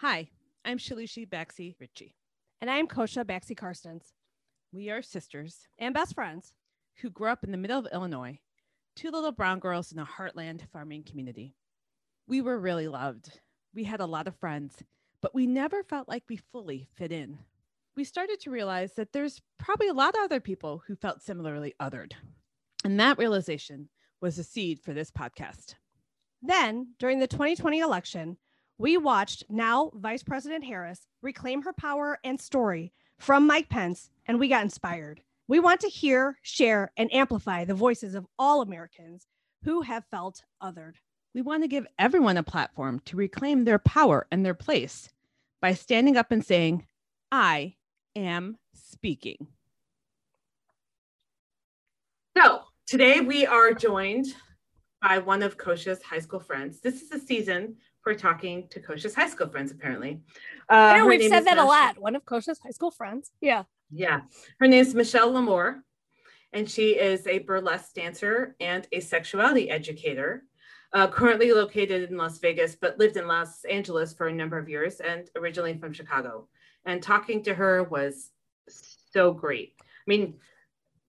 Hi, I'm Shalushi Baxi Ritchie. And I'm Kosha Baxi Karstens. We are sisters and best friends who grew up in the middle of Illinois, two little brown girls in a heartland farming community. We were really loved. We had a lot of friends, but we never felt like we fully fit in. We started to realize that there's probably a lot of other people who felt similarly othered. And that realization was the seed for this podcast. Then, during the 2020 election, we watched now Vice President Harris reclaim her power and story from Mike Pence, and we got inspired. We want to hear, share, and amplify the voices of all Americans who have felt othered. We want to give everyone a platform to reclaim their power and their place by standing up and saying, I am speaking. So today we are joined by one of Kosha's high school friends. This is a season for talking to Kosha's high school friends, apparently. Uh, know we've said that Michelle. a lot. One of Kosha's high school friends. Yeah. Yeah. Her name is Michelle L'Amour, and she is a burlesque dancer and a sexuality educator. Uh, currently located in Las Vegas, but lived in Los Angeles for a number of years and originally from Chicago. And talking to her was so great. I mean,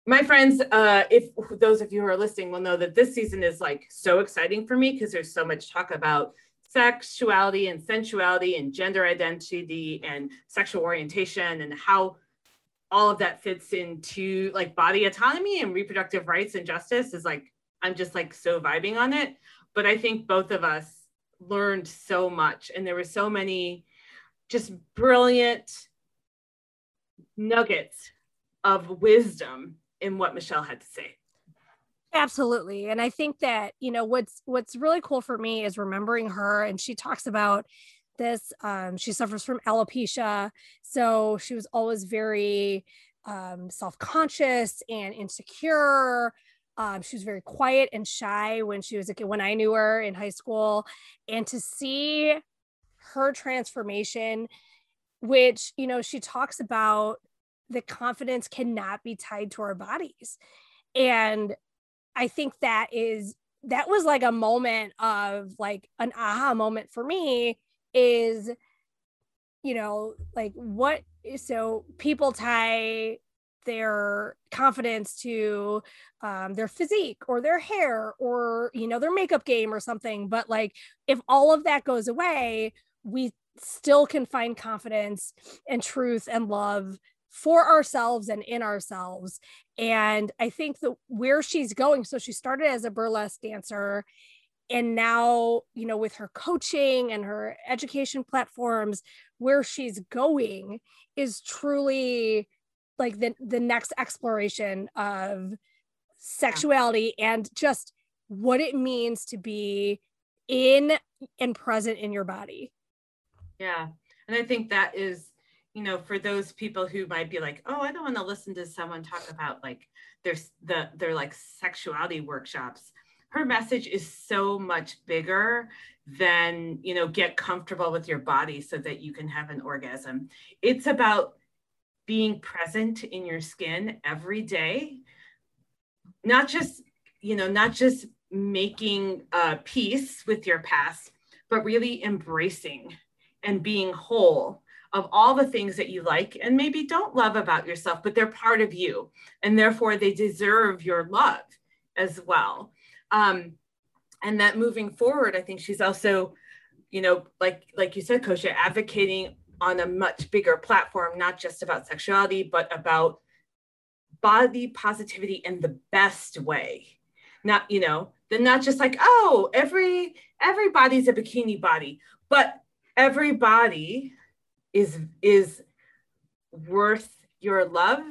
my friends, uh, if those of you who are listening will know that this season is like so exciting for me because there's so much talk about sexuality and sensuality and gender identity and sexual orientation and how all of that fits into like body autonomy and reproductive rights and justice is like i'm just like so vibing on it. But i think both of us learned so much and there were so many just brilliant nuggets of wisdom in what michelle had to say absolutely and i think that you know what's what's really cool for me is remembering her and she talks about this um, she suffers from alopecia so she was always very um, self-conscious and insecure um, she was very quiet and shy when she was a kid when i knew her in high school and to see her transformation which you know she talks about the confidence cannot be tied to our bodies and I think that is that was like a moment of like an aha moment for me is you know like what so people tie their confidence to um, their physique or their hair or you know their makeup game or something but like if all of that goes away we still can find confidence and truth and love for ourselves and in ourselves. And I think that where she's going, so she started as a burlesque dancer and now you know with her coaching and her education platforms where she's going is truly like the the next exploration of sexuality and just what it means to be in and present in your body. Yeah. And i think that is you know, for those people who might be like, oh, I don't want to listen to someone talk about like their the their like sexuality workshops. Her message is so much bigger than, you know, get comfortable with your body so that you can have an orgasm. It's about being present in your skin every day. Not just, you know, not just making uh, peace with your past, but really embracing and being whole of all the things that you like and maybe don't love about yourself, but they're part of you. And therefore, they deserve your love as well. Um, and that moving forward, I think she's also, you know, like like you said, Kosha, advocating on a much bigger platform, not just about sexuality, but about body positivity in the best way. Not, you know, then not just like, oh, every everybody's a bikini body, but everybody is is worth your love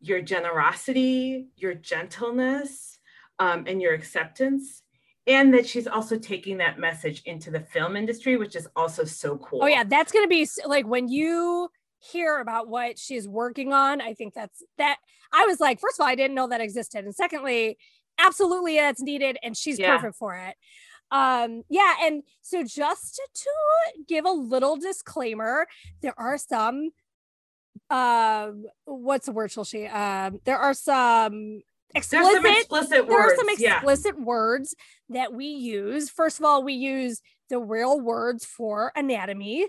your generosity your gentleness um, and your acceptance and that she's also taking that message into the film industry which is also so cool oh yeah that's going to be like when you hear about what she's working on i think that's that i was like first of all i didn't know that existed and secondly absolutely that's needed and she's yeah. perfect for it um yeah and so just to, to give a little disclaimer there are some um what's the word shall she um there are some explicit, some explicit there words. are some explicit yeah. words that we use first of all we use the real words for anatomy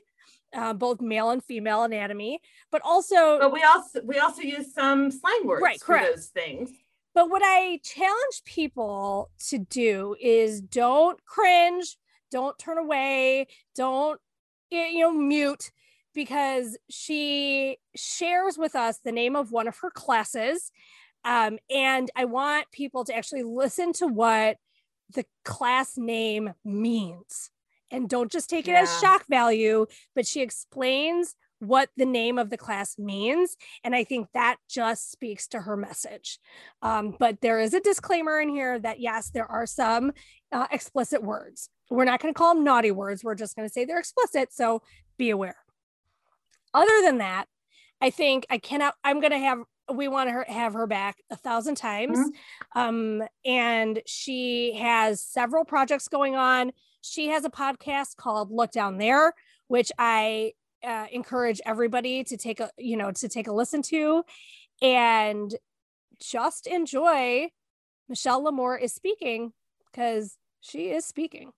uh, both male and female anatomy, but also. But we also we also use some slang words right, for those things. But what I challenge people to do is don't cringe, don't turn away, don't you know mute because she shares with us the name of one of her classes. Um, and I want people to actually listen to what the class name means and don't just take it yeah. as shock value, but she explains what the name of the class means. And I think that just speaks to her message. Um, but there is a disclaimer in here that yes, there are some uh, explicit words. We're not going to call them naughty words. We're just going to say they're explicit. So be aware. Other than that, I think I cannot, I'm going to have, we want to have her back a thousand times. Mm-hmm. Um, and she has several projects going on. She has a podcast called Look Down There, which I uh, encourage everybody to take a, you know, to take a listen to and just enjoy Michelle L'Amour is speaking because she is speaking.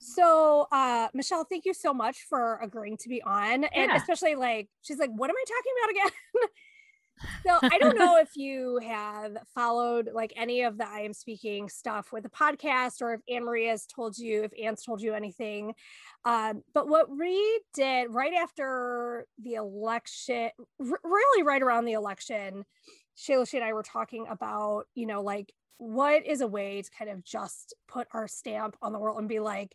So, uh, Michelle, thank you so much for agreeing to be on. Yeah. And especially like, she's like, what am I talking about again? so I don't know if you have followed like any of the I am speaking stuff with the podcast or if Anne Marie has told you, if Anne's told you anything. Um, but what we did right after the election, r- really right around the election, Shayla she and I were talking about, you know, like what is a way to kind of just put our stamp on the world and be like,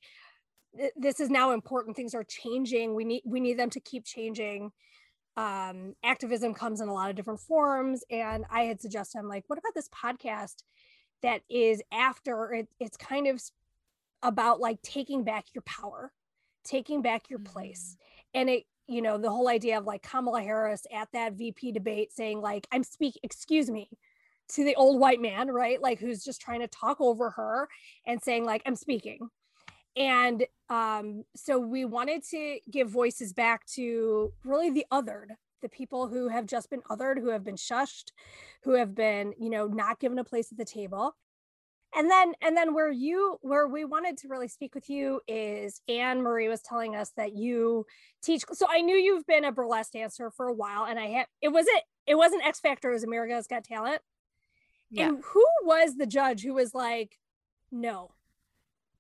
this is now important. Things are changing. We need we need them to keep changing um, activism comes in a lot of different forms. And I had suggested, I'm like, what about this podcast that is after it, it's kind of about like taking back your power, taking back your place. Mm-hmm. And it, you know, the whole idea of like Kamala Harris at that VP debate saying, like, I'm speaking, excuse me, to the old white man, right? Like, who's just trying to talk over her and saying, like, I'm speaking and um, so we wanted to give voices back to really the othered the people who have just been othered who have been shushed who have been you know not given a place at the table and then and then where you where we wanted to really speak with you is anne marie was telling us that you teach so i knew you've been a burlesque dancer for a while and i had it was it it wasn't x factor it was america's got talent yeah. and who was the judge who was like no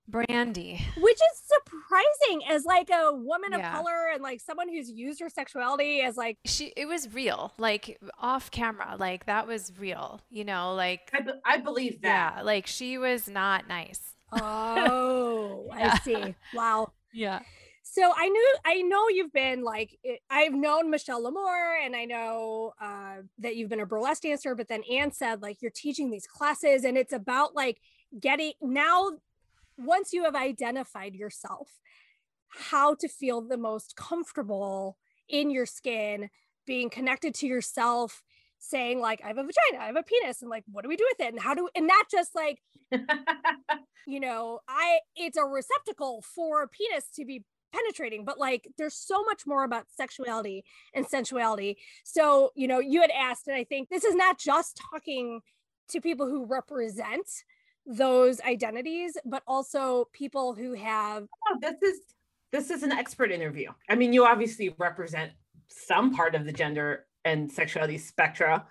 Brandy. Which is surprising as like a woman yeah. of color and like someone who's used her sexuality as like she it was real. Like off camera. Like that was real. You know, like I, be- I believe that. Yeah, like she was not nice. Oh, yeah. I see. Wow. Yeah. So I knew I know you've been like I've known Michelle L'Amour and I know uh, that you've been a burlesque dancer, but then Anne said like you're teaching these classes and it's about like getting now once you have identified yourself, how to feel the most comfortable in your skin, being connected to yourself, saying like I have a vagina, I have a penis, and like what do we do with it? And how do and not just like you know, I it's a receptacle for a penis to be penetrating but like there's so much more about sexuality and sensuality so you know you had asked and i think this is not just talking to people who represent those identities, but also people who have. Oh, this is this is an expert interview. I mean, you obviously represent some part of the gender and sexuality spectra,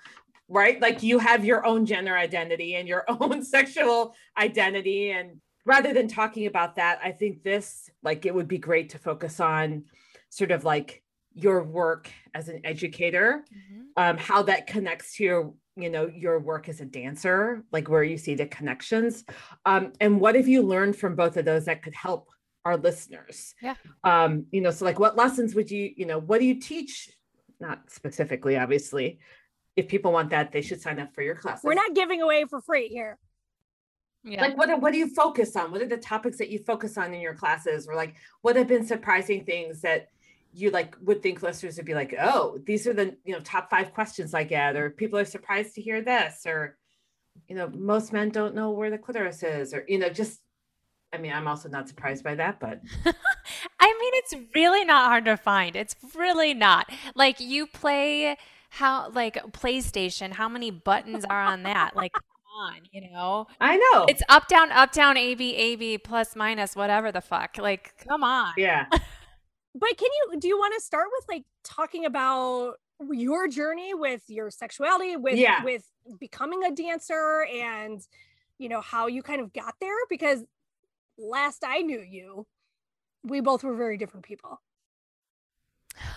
right? Like you have your own gender identity and your own sexual identity. And rather than talking about that, I think this, like, it would be great to focus on sort of like your work as an educator, mm-hmm. um, how that connects to your you know your work as a dancer like where you see the connections. Um, and what have you learned from both of those that could help our listeners? Yeah. Um you know so like what lessons would you you know what do you teach? Not specifically obviously. If people want that they should sign up for your class we're not giving away for free here. Yeah. Like what what do you focus on? What are the topics that you focus on in your classes? Or like what have been surprising things that you like would think listeners would be like, oh, these are the you know top five questions I get, or people are surprised to hear this, or you know, most men don't know where the clitoris is, or you know, just I mean, I'm also not surprised by that, but I mean, it's really not hard to find. It's really not. Like you play how like PlayStation, how many buttons are on that? Like come on, you know? I know. It's up, down, up, down, A, B, A, B, plus, minus, whatever the fuck. Like, come on. Yeah. but can you do you want to start with like talking about your journey with your sexuality with Yeah. with becoming a dancer and you know how you kind of got there because last i knew you we both were very different people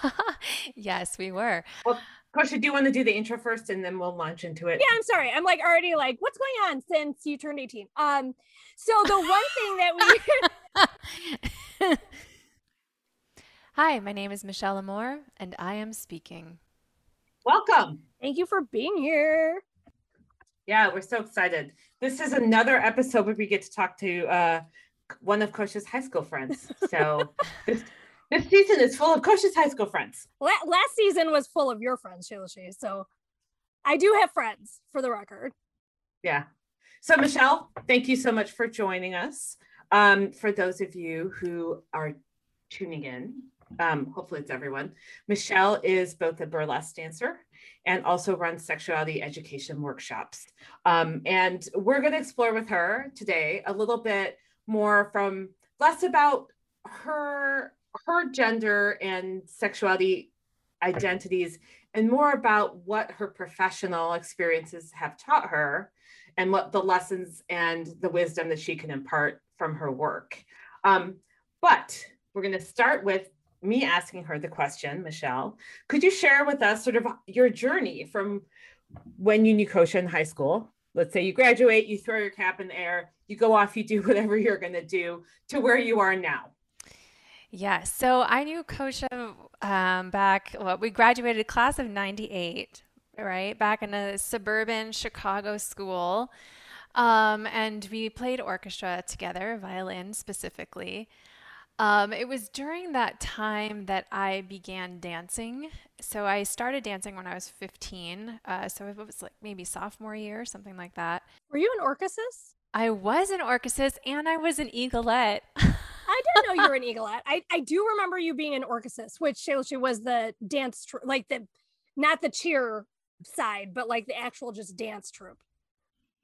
yes, we were. Well Kosha, do you want to do the intro first and then we'll launch into it? yeah i'm sorry i'm like already like what's going on since you turned 18 um so the one thing that we Hi, my name is Michelle L'Amour, and I am speaking. Welcome. thank you for being here Yeah, we're so excited. This is another episode where we get to talk to uh, one of Kosha's high school friends. So this, this season is full of Kosha's high school friends. La- last season was full of your friends Shilashi, so i do have friends for the record Yeah. So Michelle, thank you so much for joining us. Um, for those of you who are tuning in, um, hopefully it's everyone. Michelle is both a burlesque dancer and also runs sexuality education workshops. Um, and we're going to explore with her today a little bit more from less about her her gender and sexuality identities and more about what her professional experiences have taught her and what the lessons and the wisdom that she can impart from her work. Um, but we're going to start with me asking her the question, Michelle. Could you share with us sort of your journey from when you knew Kosha in high school? Let's say you graduate, you throw your cap in the air, you go off, you do whatever you're going to do to where you are now. Yeah, so I knew Kosha um, back, well, we graduated class of 98, right? Back in a suburban Chicago school. Um, and we played orchestra together, violin specifically. Um, it was during that time that I began dancing. So I started dancing when I was 15. Uh, so it was like maybe sophomore year, or something like that. were you an orchesis I was an orchesis and I was an eaglet. I didn't know you were an eaglet. I, I do remember you being an orchesis, which Shailashi was the dance, tr- like the, not the cheer side, but like the actual just dance troupe.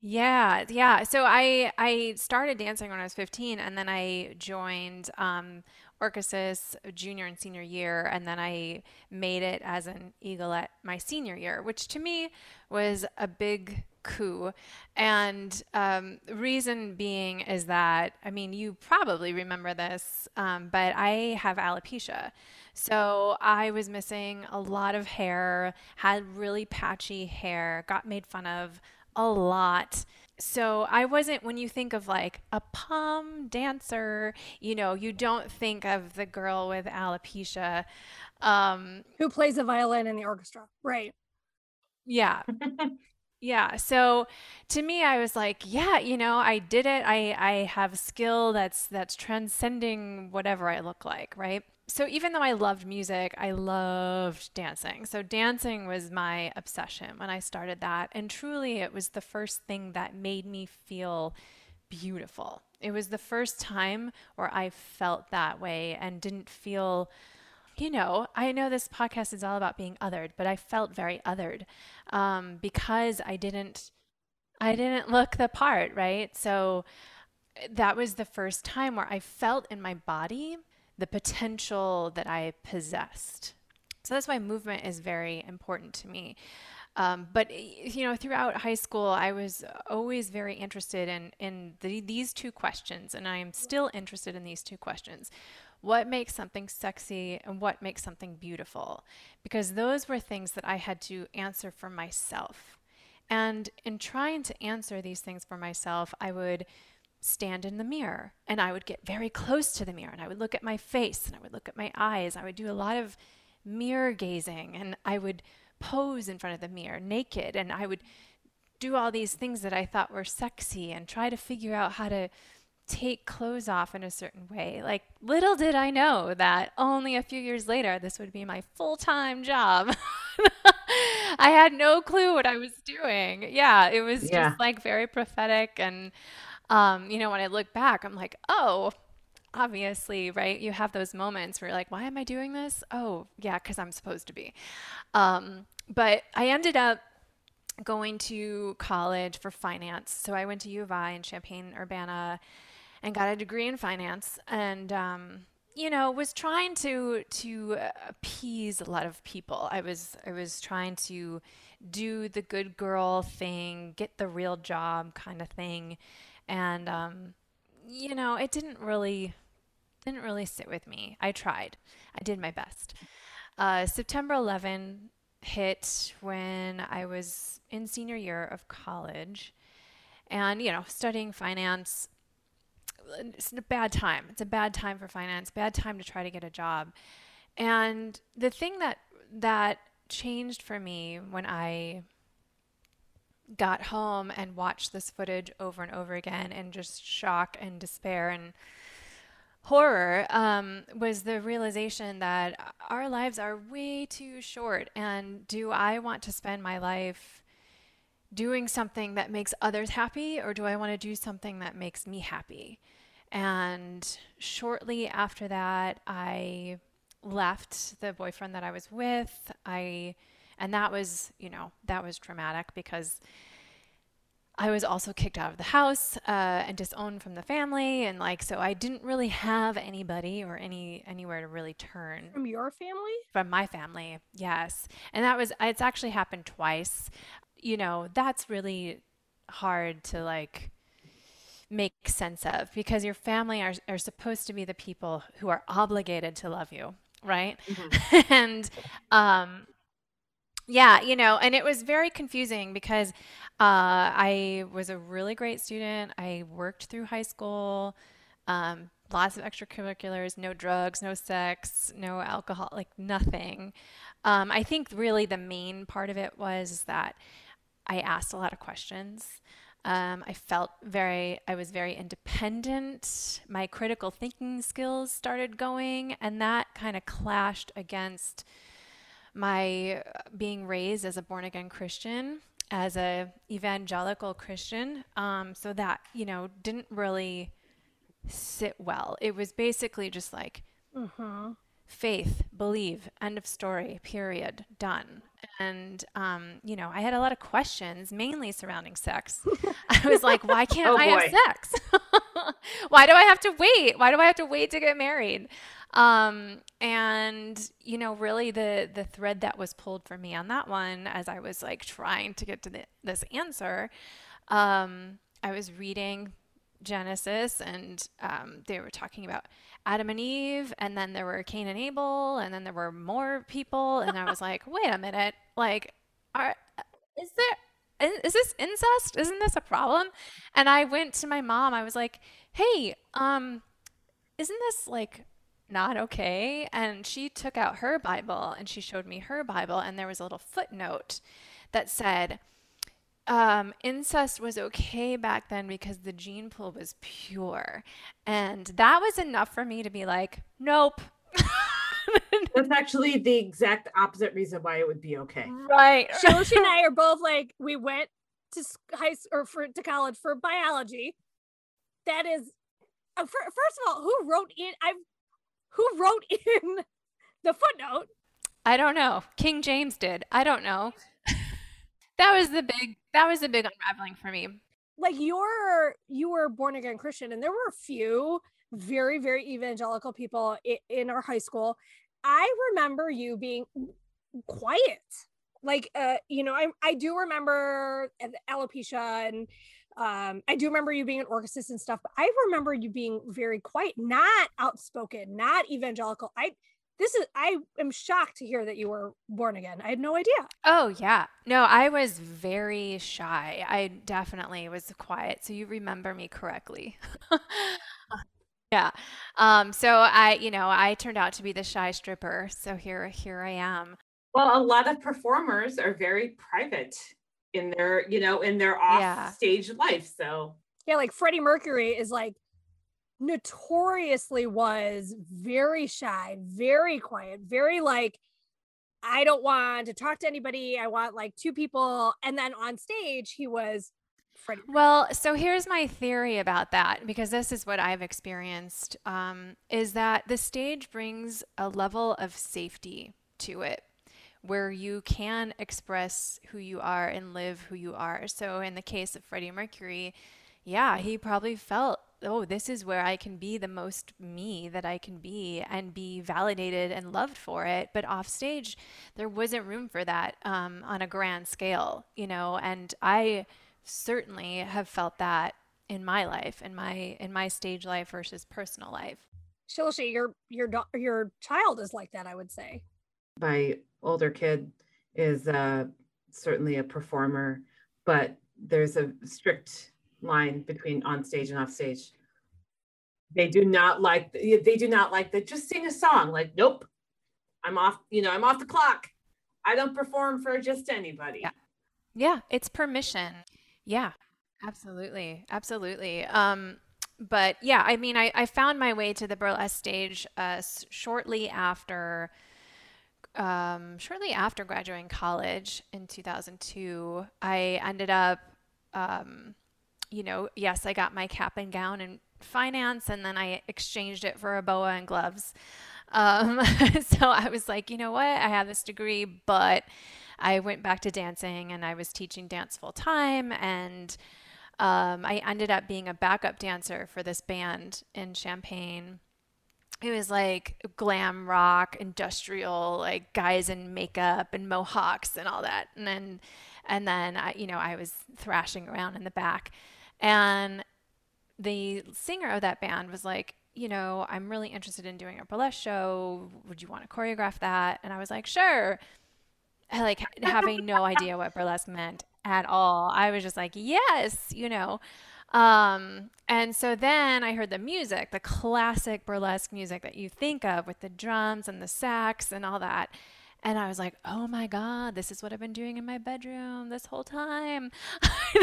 Yeah, yeah. So I I started dancing when I was 15 and then I joined um Orchesis junior and senior year and then I made it as an eaglet my senior year, which to me was a big coup. And um, reason being is that, I mean, you probably remember this, um, but I have alopecia. So I was missing a lot of hair, had really patchy hair, got made fun of a lot. So I wasn't, when you think of like a pom dancer, you know, you don't think of the girl with alopecia. Um, Who plays a violin in the orchestra? Right. yeah. Yeah. So to me, I was like, yeah, you know, I did it. I, I have a skill that's that's transcending whatever I look like, right? So even though I loved music, I loved dancing. So dancing was my obsession when I started that. And truly it was the first thing that made me feel beautiful. It was the first time where I felt that way and didn't feel you know, I know this podcast is all about being othered, but I felt very othered um, because I didn't, I didn't look the part, right? So that was the first time where I felt in my body the potential that I possessed. So that's why movement is very important to me. Um, but you know, throughout high school, I was always very interested in in the, these two questions, and I am still interested in these two questions what makes something sexy and what makes something beautiful because those were things that I had to answer for myself. And in trying to answer these things for myself, I would stand in the mirror and I would get very close to the mirror and I would look at my face and I would look at my eyes. I would do a lot of mirror gazing and I would pose in front of the mirror naked and I would do all these things that I thought were sexy and try to figure out how to take clothes off in a certain way. Like, little did I know that only a few years later, this would be my full time job. I had no clue what I was doing. Yeah, it was Yeah. just like very prophetic. And, um, you know, when I look back, I'm like, oh, obviously, right? You have those moments where you're like, why am I doing this? Oh, yeah, because I'm supposed to be. Um, but I ended up going to college for finance. So I went to U of I in Champaign Urbana and got a degree in finance and um, you know was trying to to appease a lot of people. I was I was trying to do the good girl thing, get the real job kind of thing. And um, you know, it didn't really didn't really sit with me. I tried. I did my best. Uh, September 11 hit when I was in senior year of college and, you know, studying finance. It's a bad time. It's a bad time for finance, bad time to try to get a job. And the thing that, that changed for me when I got home and watched this footage over and over again in just shock and despair and horror um, was the realization that our lives are way too short. And do I want to spend my life doing something that makes others happy, or do I want to do something that makes me happy? And shortly after that, I left the boyfriend that I was with. I and that was, you know, that was traumatic because I was also kicked out of the house uh, and disowned from the family, and like so, I didn't really have anybody or any anywhere to really turn. From your family? From my family, yes, and that was it's actually happened twice. You know, that's really hard to like make sense of because your family are are supposed to be the people who are obligated to love you, right? Mm-hmm. and um, yeah, you know, and it was very confusing because uh, I was a really great student. I worked through high school, um, lots of extracurriculars, no drugs, no sex, no alcohol, like nothing. Um, I think really the main part of it was that I asked a lot of questions. Um, I felt very, I was very independent. My critical thinking skills started going, and that kind of clashed against my uh, being raised as a born again Christian, as a evangelical Christian. Um, so that you know didn't really sit well. It was basically just like mm-hmm. faith, believe, end of story, period, done. And um, you know, I had a lot of questions, mainly surrounding sex. I was like, why can't oh, I have sex? why do I have to wait? Why do I have to wait to get married? Um, and you know, really the the thread that was pulled for me on that one, as I was like trying to get to the, this answer, um, I was reading Genesis, and um, they were talking about Adam and Eve, and then there were Cain and Abel, and then there were more people, and I was like, wait a minute, like, are is there is this incest? Isn't this a problem? And I went to my mom. I was like, "Hey, um, isn't this like not okay. And she took out her Bible and she showed me her Bible, and there was a little footnote that said, um, incest was okay back then because the gene pool was pure. And that was enough for me to be like, nope. That's actually the exact opposite reason why it would be okay. Right. Shoshi and I are both like, we went to high or for to college for biology. That is, uh, for, first of all, who wrote in? I've who wrote in the footnote? I don't know. King James did. I don't know. that was the big that was the big unraveling for me. Like you're you were born again Christian and there were a few very very evangelical people in, in our high school. I remember you being quiet. Like uh you know I I do remember alopecia and um i do remember you being an orchestra and stuff but i remember you being very quiet not outspoken not evangelical. I this is i am shocked to hear that you were born again. I had no idea. Oh yeah. No i was very shy. I definitely was quiet so you remember me correctly. Yeah. Um so i you know i turned out to be the shy stripper so here here i am. Well a lot of performers are very private in their you know in their off yeah. stage life so yeah like freddie mercury is like notoriously was very shy very quiet very like i don't want to talk to anybody i want like two people and then on stage he was Freddie. Well, so here's my theory about that because this is what I've experienced um, is that the stage brings a level of safety to it where you can express who you are and live who you are. So in the case of Freddie Mercury, yeah, he probably felt, oh, this is where I can be the most me that I can be and be validated and loved for it. But off stage, there wasn't room for that um, on a grand scale, you know. And I certainly have felt that in my life, in my in my stage life versus personal life. Shilshi, your your your child is like that, I would say. My older kid is uh, certainly a performer, but there's a strict line between on stage and off stage. They do not like they do not like the just sing a song. Like, nope, I'm off. You know, I'm off the clock. I don't perform for just anybody. Yeah, yeah, it's permission. Yeah, absolutely, absolutely. Um, but yeah, I mean, I, I found my way to the burlesque stage uh, shortly after um, shortly after graduating college in 2002, I ended up, um, you know, yes, I got my cap and gown in finance, and then I exchanged it for a boa and gloves. Um, so I was like, you know what? I have this degree, but I went back to dancing and I was teaching dance full time. And um, I ended up being a backup dancer for this band in Champaign it was like glam rock, industrial, like guys in makeup and mohawks and all that. And then, and then I, you know, I was thrashing around in the back, and the singer of that band was like, you know, I'm really interested in doing a burlesque show. Would you want to choreograph that? And I was like, sure. Like having no idea what burlesque meant at all. I was just like, yes, you know. Um, and so then I heard the music, the classic burlesque music that you think of with the drums and the sax and all that. And I was like, oh my God, this is what I've been doing in my bedroom this whole time.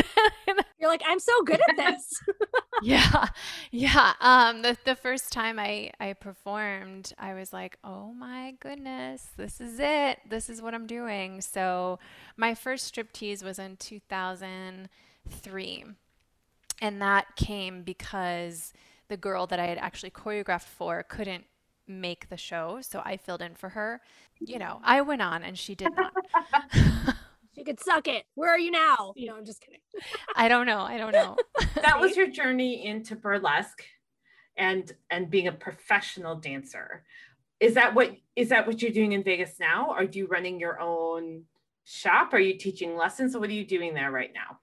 You're like, I'm so good at this. yeah. Yeah. Um, the, the first time I, I performed, I was like, oh my goodness, this is it. This is what I'm doing. So my first striptease was in 2003. And that came because the girl that I had actually choreographed for couldn't make the show. So I filled in for her. You know, I went on and she did not. she could suck it. Where are you now? You know, I'm just kidding. I don't know. I don't know. that was your journey into burlesque and and being a professional dancer. Is that what is that what you're doing in Vegas now? Are you running your own shop? Are you teaching lessons? What are you doing there right now?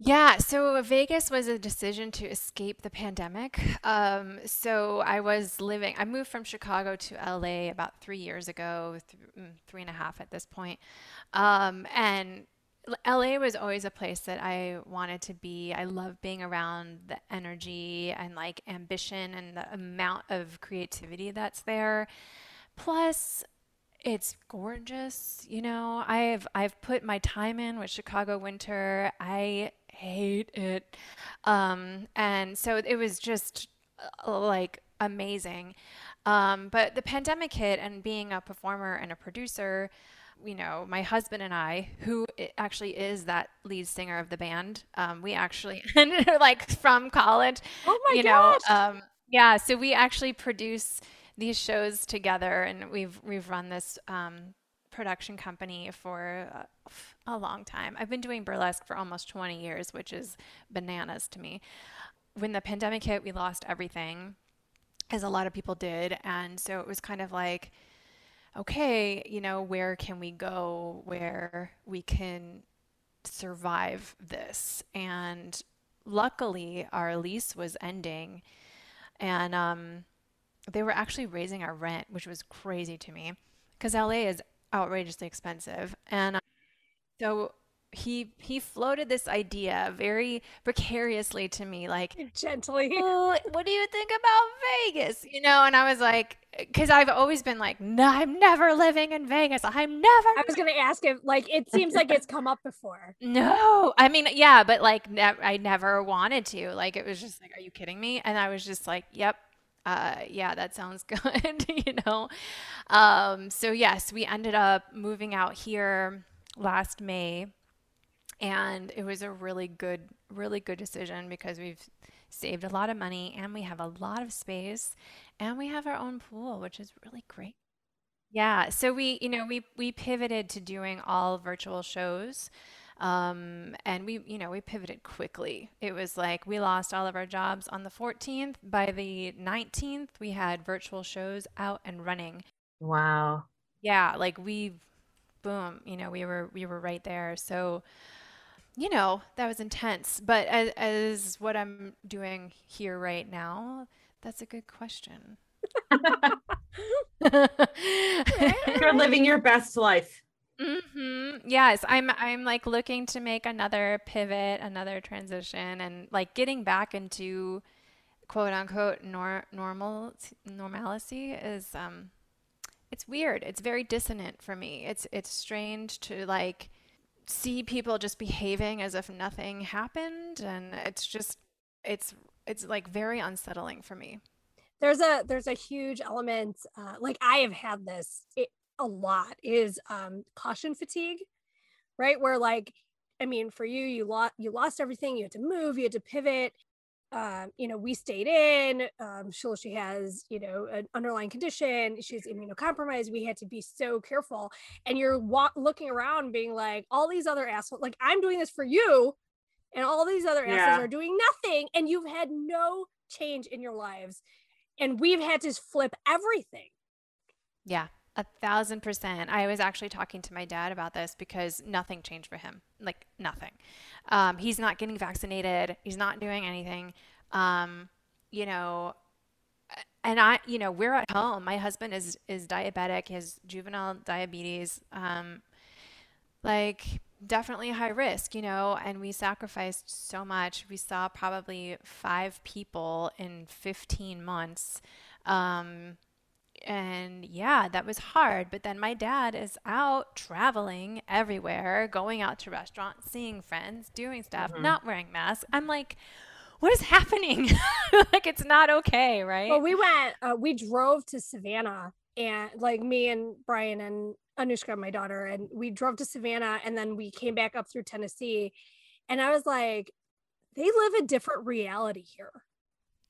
Yeah, so Vegas was a decision to escape the pandemic. Um, so I was living, I moved from Chicago to LA about three years ago, th- mm, three and a half at this point. Um, and LA was always a place that I wanted to be. I love being around the energy and like ambition and the amount of creativity that's there. Plus, it's gorgeous, you know. I've I've put my time in with Chicago winter. I hate it. Um, and so it was just uh, like amazing. Um, but the pandemic hit, and being a performer and a producer, you know, my husband and I, who actually is that lead singer of the band, um, we actually like from college. Oh my you gosh. know, um, yeah. So we actually produce these shows together, and we've we've run this um, production company for uh, a long time. I've been doing burlesque for almost 20 years, which is bananas to me. When the pandemic hit, we lost everything, as a lot of people did. And so it was kind of like, okay, you know, where can we go where we can survive this? And luckily, our lease was ending. And um, they were actually raising our rent, which was crazy to me because LA is outrageously expensive. And uh, so he he floated this idea very precariously to me like gently. Oh, what do you think about vegas? You know and i was like because i've always been like no i'm never living in vegas. I'm never i was gonna ask if like it seems like it's come up before. No. I mean yeah but like ne- i never wanted to. Like it was just like are you kidding me? And i was just like yep uh, yeah, that sounds good, you know? Um, so, yes, we ended up moving out here last May. And it was a really good, really good decision because we've saved a lot of money and we have a lot of space and we have our own pool, which is really great. Yeah. So we, you know, we we pivoted to doing all virtual shows. Um, and we, you know, we pivoted quickly. It was like we lost all of our jobs on the 14th. By the 19th, we had virtual shows out and running. Wow. Yeah, like we boom, you know, we were we were right there. So, you know, that was intense. But as, as what I'm doing here right now, that's a good question. You're living your best life. Mm-hmm. Yes, I'm. I'm like looking to make another pivot, another transition, and like getting back into quote unquote nor- normal normalcy is um, it's weird. It's very dissonant for me. It's it's strange to like see people just behaving as if nothing happened, and it's just it's it's like very unsettling for me there's a there's a huge element uh, like i have had this it, a lot is um caution fatigue right where like i mean for you you lost you lost everything you had to move you had to pivot um, you know, we stayed in. Um, she, she has, you know, an underlying condition. She's immunocompromised. We had to be so careful. And you're wa- looking around, being like, all these other assholes, like I'm doing this for you, and all these other assholes yeah. are doing nothing, and you've had no change in your lives and we've had to flip everything. Yeah, a thousand percent. I was actually talking to my dad about this because nothing changed for him. Like nothing. Um, he's not getting vaccinated. He's not doing anything. Um, you know, and I, you know, we're at home. My husband is is diabetic. Has juvenile diabetes. Um, like definitely high risk, you know, and we sacrificed so much. We saw probably five people in 15 months. Um, and yeah, that was hard. But then my dad is out traveling everywhere, going out to restaurants, seeing friends, doing stuff, mm-hmm. not wearing masks. I'm like, what is happening? like, it's not okay, right? Well, we went, uh, we drove to Savannah and like me and Brian and Anushka, my daughter, and we drove to Savannah and then we came back up through Tennessee. And I was like, they live a different reality here.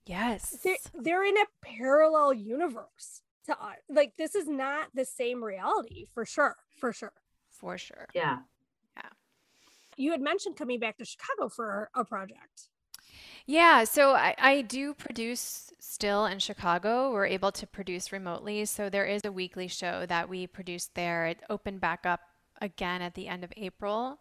Yes. They're, they're in a parallel universe to. Uh, like, this is not the same reality for sure. For sure. For sure. Yeah. Yeah. You had mentioned coming back to Chicago for a project. Yeah, so I, I do produce still in Chicago. We're able to produce remotely. So there is a weekly show that we produced there. It opened back up again at the end of April.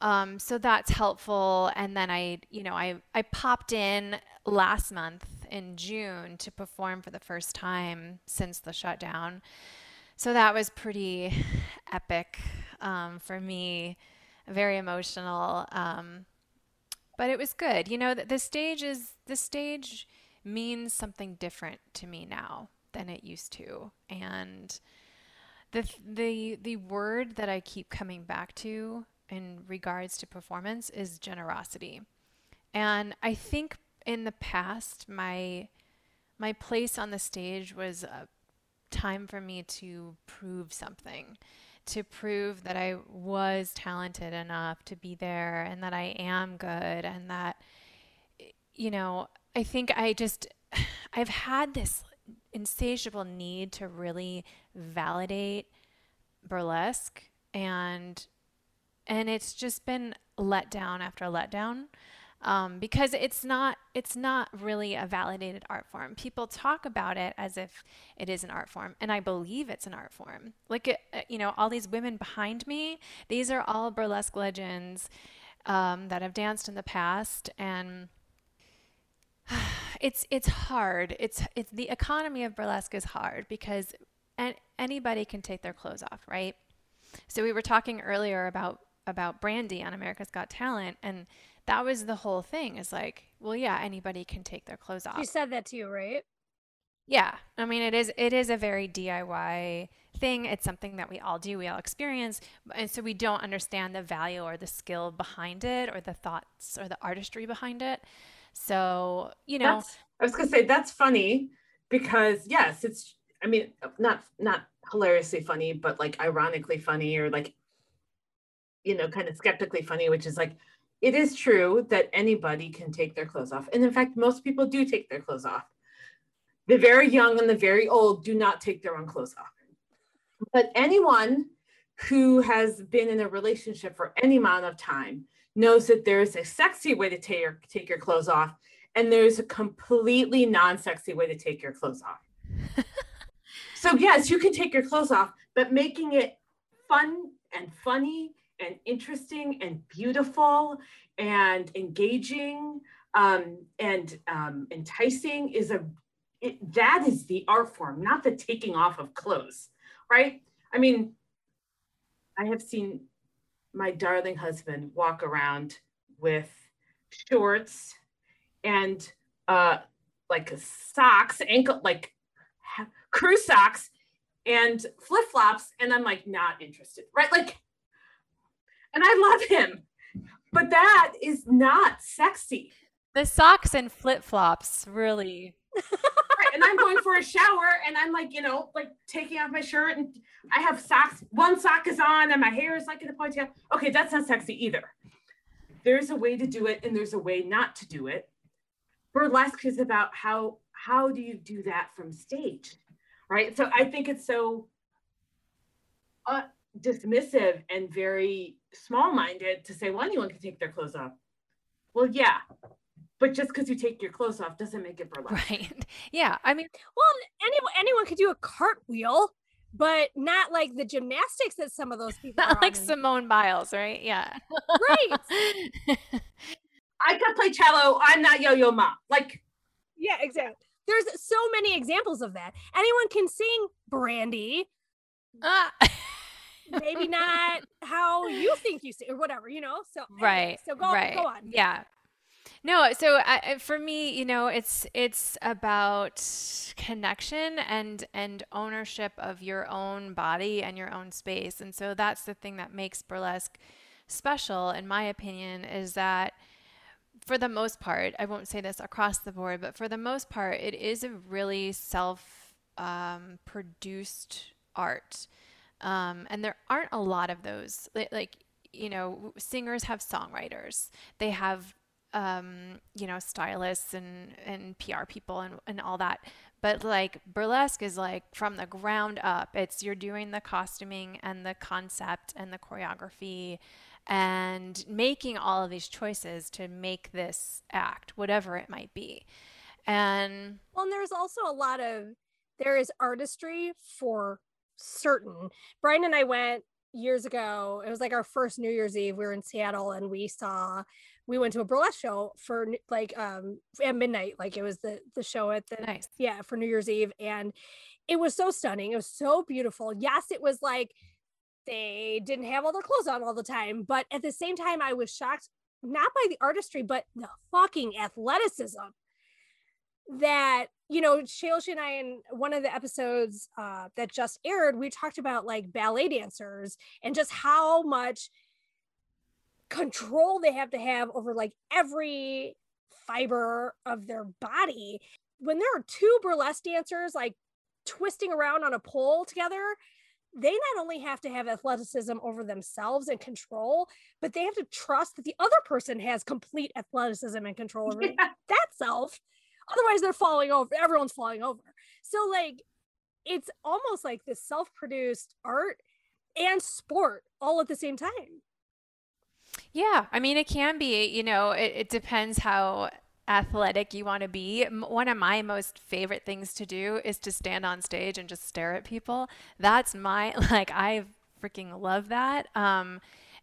Um, so that's helpful. And then I, you know, I, I popped in last month in June to perform for the first time since the shutdown. So that was pretty epic um, for me, very emotional. Um, but it was good. You know, the, the stage is the stage means something different to me now than it used to. And the the the word that I keep coming back to in regards to performance is generosity. And I think in the past my my place on the stage was a time for me to prove something to prove that I was talented enough to be there and that I am good and that you know, I think I just I've had this insatiable need to really validate burlesque and and it's just been letdown after letdown um, because it's not it's not really a validated art form. People talk about it as if it is an art form, and I believe it's an art form. Like uh, you know, all these women behind me, these are all burlesque legends um, that have danced in the past, and it's it's hard. It's it's the economy of burlesque is hard because an, anybody can take their clothes off, right? So we were talking earlier about about Brandy on America's Got Talent, and that was the whole thing is like well yeah anybody can take their clothes off. She said that to you right? Yeah. I mean it is it is a very diy thing. It's something that we all do. We all experience. And so we don't understand the value or the skill behind it or the thoughts or the artistry behind it. So you know. That's, i was gonna say that's funny because yes it's i mean not not hilariously funny but like ironically funny or like you know kind of skeptically funny which is like it is true that anybody can take their clothes off. And in fact, most people do take their clothes off. The very young and the very old do not take their own clothes off. But anyone who has been in a relationship for any amount of time knows that there's a sexy way to take your, take your clothes off and there's a completely non-sexy way to take your clothes off. so yes, you can take your clothes off, but making it fun and funny and interesting and beautiful and engaging um, and um, enticing is a it, that is the art form, not the taking off of clothes, right? I mean, I have seen my darling husband walk around with shorts and uh, like socks, ankle like crew socks and flip flops, and I'm like not interested, right? Like, and I love him, but that is not sexy. The socks and flip flops really. right, and I'm going for a shower, and I'm like, you know, like taking off my shirt, and I have socks. One sock is on, and my hair is like in a ponytail. Okay, that's not sexy either. There's a way to do it, and there's a way not to do it. Burlesque is about how how do you do that from stage, right? So I think it's so uh, dismissive and very small-minded to say, well, anyone can take their clothes off. Well, yeah, but just because you take your clothes off doesn't make it burlesque. Right. Yeah. I mean, well, anyone anyone could do a cartwheel, but not like the gymnastics that some of those people. Not like Simone Biles, right? Yeah. Right. I could play cello. I'm not Yo-Yo Ma. Like, yeah, exactly. There's so many examples of that. Anyone can sing Brandy. Uh. Maybe not how you think you sing or whatever, you know. So right. Anyway, so go right. go on. Yeah. No, so I, for me, you know, it's it's about connection and and ownership of your own body and your own space. And so that's the thing that makes burlesque special in my opinion is that for the most part, I won't say this across the board, but for the most part, it is a really self um, produced art. Um, and there aren't a lot of those. Like, you know, singers have songwriters, they have um, you know, stylists and, and PR people and, and all that. But like burlesque is like from the ground up. It's you're doing the costuming and the concept and the choreography and making all of these choices to make this act, whatever it might be. And well, and there's also a lot of there is artistry for certain. Brian and I went years ago. It was like our first New Year's Eve. We were in Seattle and we saw we went to a burlesque show for like um at midnight like it was the the show at the nice yeah for new year's eve and it was so stunning it was so beautiful yes it was like they didn't have all their clothes on all the time but at the same time i was shocked not by the artistry but the fucking athleticism that you know Shailesh and I in one of the episodes uh, that just aired we talked about like ballet dancers and just how much control they have to have over like every fiber of their body. When there are two burlesque dancers like twisting around on a pole together, they not only have to have athleticism over themselves and control, but they have to trust that the other person has complete athleticism and control over yeah. that self. Otherwise, they're falling over. Everyone's falling over. So, like, it's almost like this self produced art and sport all at the same time. Yeah, I mean, it can be, you know, it, it depends how athletic you want to be. One of my most favorite things to do is to stand on stage and just stare at people. That's my, like, I freaking love that. Um,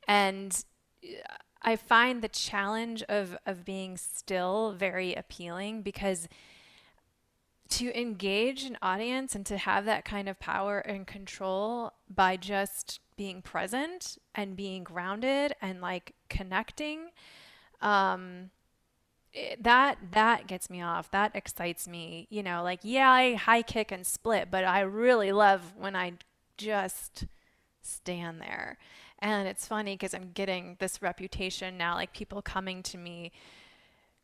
and I find the challenge of, of being still very appealing because to engage an audience and to have that kind of power and control by just being present and being grounded and like connecting um it, that that gets me off. That excites me you know like yeah i high kick and split but i really love when i just stand there and it's funny because i'm getting this reputation now like people coming to me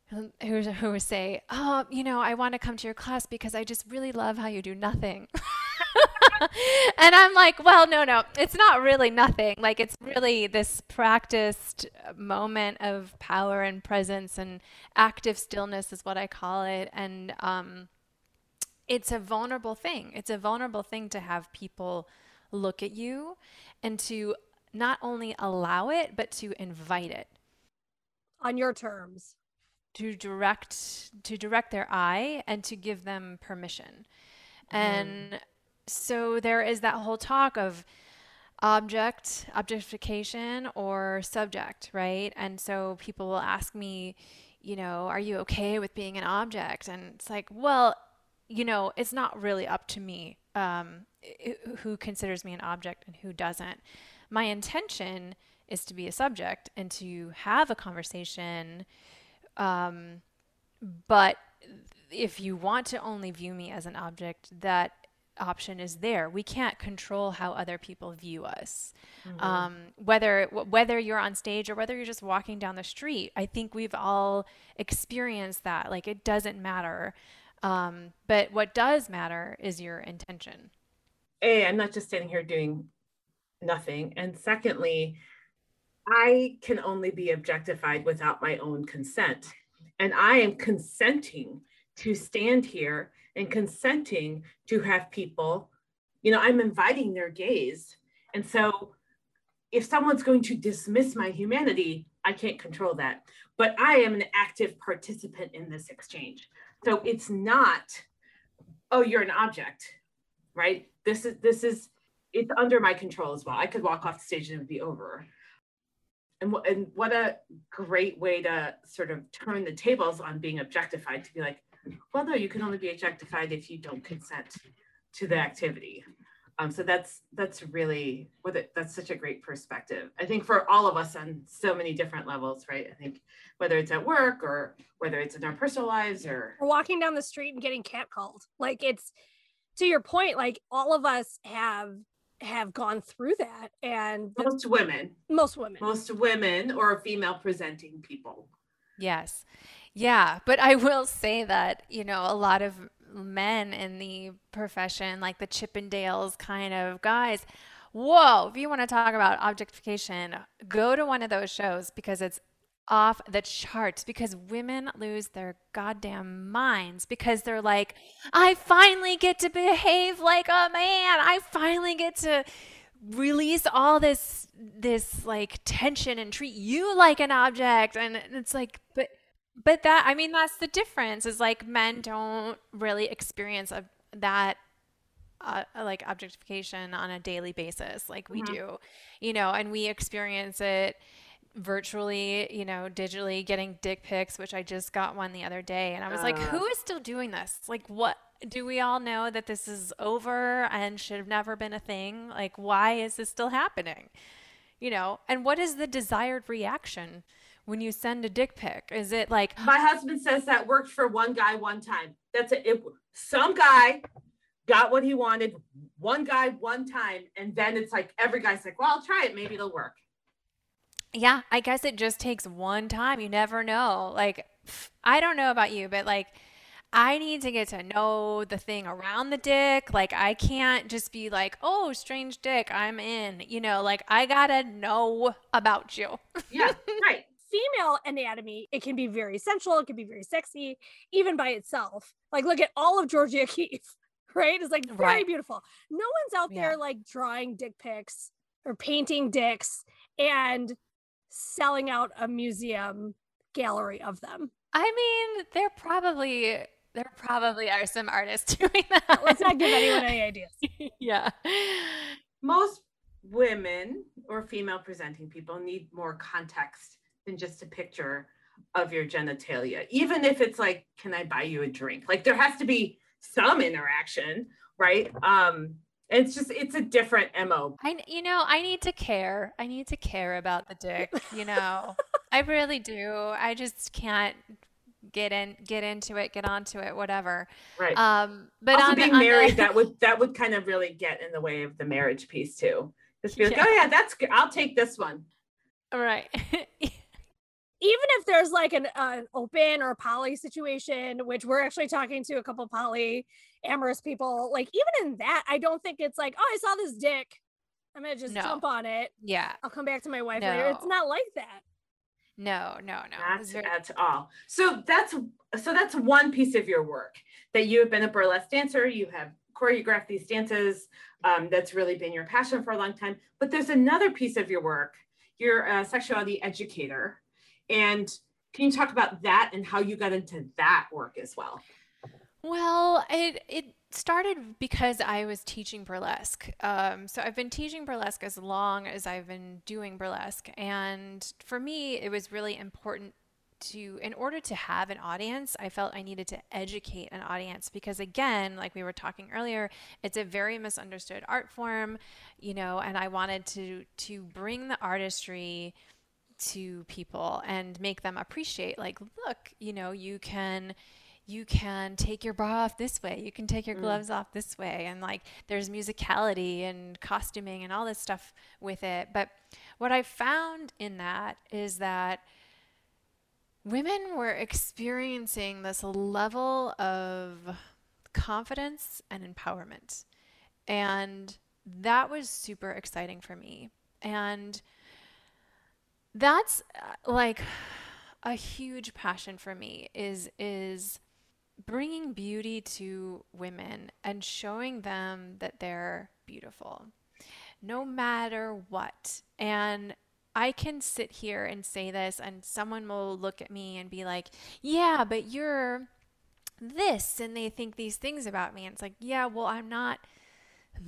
who, who say oh you know i want to come to your class because i just really love how you do nothing and I'm like, well, no, no, it's not really nothing. Like, it's really this practiced moment of power and presence and active stillness, is what I call it. And um, it's a vulnerable thing. It's a vulnerable thing to have people look at you and to not only allow it, but to invite it. On your terms. To direct to direct their eye and to give them permission. Mm. and so there is that whole talk of object objectification or subject right? And so people will ask me you know are you okay with being an object? And it's like well you know it's not really up to me um, who considers me an object and who doesn't my intention is to be a subject and to have a conversation. Um, but if you want to only view me as an object, that option is there. We can't control how other people view us. Mm-hmm. Um, whether whether you're on stage or whether you're just walking down the street, I think we've all experienced that. Like it doesn't matter. Um, but what does matter is your intention. A, I'm not just standing here doing nothing. And secondly, I can only be objectified without my own consent. And I am consenting to stand here and consenting to have people, you know, I'm inviting their gaze. And so if someone's going to dismiss my humanity, I can't control that. But I am an active participant in this exchange. So it's not, oh, you're an object, right? This is this is it's under my control as well. I could walk off the stage and it would be over. And, and what a great way to sort of turn the tables on being objectified to be like, well, no, you can only be objectified if you don't consent to the activity. Um, so that's that's really what it, that's such a great perspective. I think for all of us on so many different levels, right? I think whether it's at work or whether it's in our personal lives or or walking down the street and getting catcalled, like it's to your point, like all of us have have gone through that and most women. Most women. Most women or female presenting people. Yes. Yeah but i will say that you know a lot of men in the profession like the chippendales kind of guys whoa if you want to talk about objectification go to one of those shows because it's off the charts because women lose their goddamn minds because they're like, I finally get to behave like a man. I finally get to release all this this like tension and treat you like an object and it's like but but that i mean that's the difference is like men don't really experience a, that uh, like objectification on a daily basis like we mm-hmm. do you know and we experience it virtually, you know, digitally getting dick pics, which I just got one the other day. And I was uh, like, who is still doing this? Like, what? Do we all know that this is over and should have never been a thing? Like, why is this still happening? You know, and what is the desired reaction when you send a dick pic? Is it like my husband says that worked for one guy one time? That's it. it some guy got what he wanted, one guy one time, and then it's like every guy's like, well, I'll try it, maybe it'll work yeah, I guess it just takes one time. You never know. Like, I don't know about you, but like, I need to get to know the thing around the dick. Like, I can't just be like, oh, strange dick, I'm in. You know, like, I gotta know about you. yeah, right. Female anatomy, it can be very sensual, it can be very sexy, even by itself. Like, look at all of Georgia O'Keeffe, right? It's like very right. beautiful. No one's out yeah. there like drawing dick pics or painting dicks and selling out a museum gallery of them. I mean, there probably there probably are some artists doing that. Let's not give anyone any ideas. yeah. Most women or female presenting people need more context than just a picture of your genitalia. Even if it's like, can I buy you a drink? Like there has to be some interaction, right? Um it's just it's a different mo i you know i need to care. I need to care about the dick you know? I really do. I just can't get in get into it get onto it whatever. Right. Um but also on being the, married the... that would that would kind of really get in the way of the marriage piece too. Just be like yeah. oh yeah that's good i'll take this one. All right even if there's like an, an open or poly situation, which we're actually talking to a couple poly amorous people, like even in that, I don't think it's like, oh, I saw this dick. I'm gonna just no. jump on it. Yeah. I'll come back to my wife no. later. It's not like that. No, no, no. Not very- at all. So that's so that's one piece of your work that you have been a burlesque dancer, you have choreographed these dances. Um, that's really been your passion for a long time. But there's another piece of your work. You're a sexuality educator. And can you talk about that and how you got into that work as well? Well, it it started because I was teaching burlesque. Um, so I've been teaching burlesque as long as I've been doing burlesque, and for me, it was really important to in order to have an audience i felt i needed to educate an audience because again like we were talking earlier it's a very misunderstood art form you know and i wanted to to bring the artistry to people and make them appreciate like look you know you can you can take your bra off this way you can take your mm. gloves off this way and like there's musicality and costuming and all this stuff with it but what i found in that is that women were experiencing this level of confidence and empowerment. And that was super exciting for me. And that's uh, like a huge passion for me is is bringing beauty to women and showing them that they're beautiful no matter what. And I can sit here and say this, and someone will look at me and be like, Yeah, but you're this. And they think these things about me. And it's like, Yeah, well, I'm not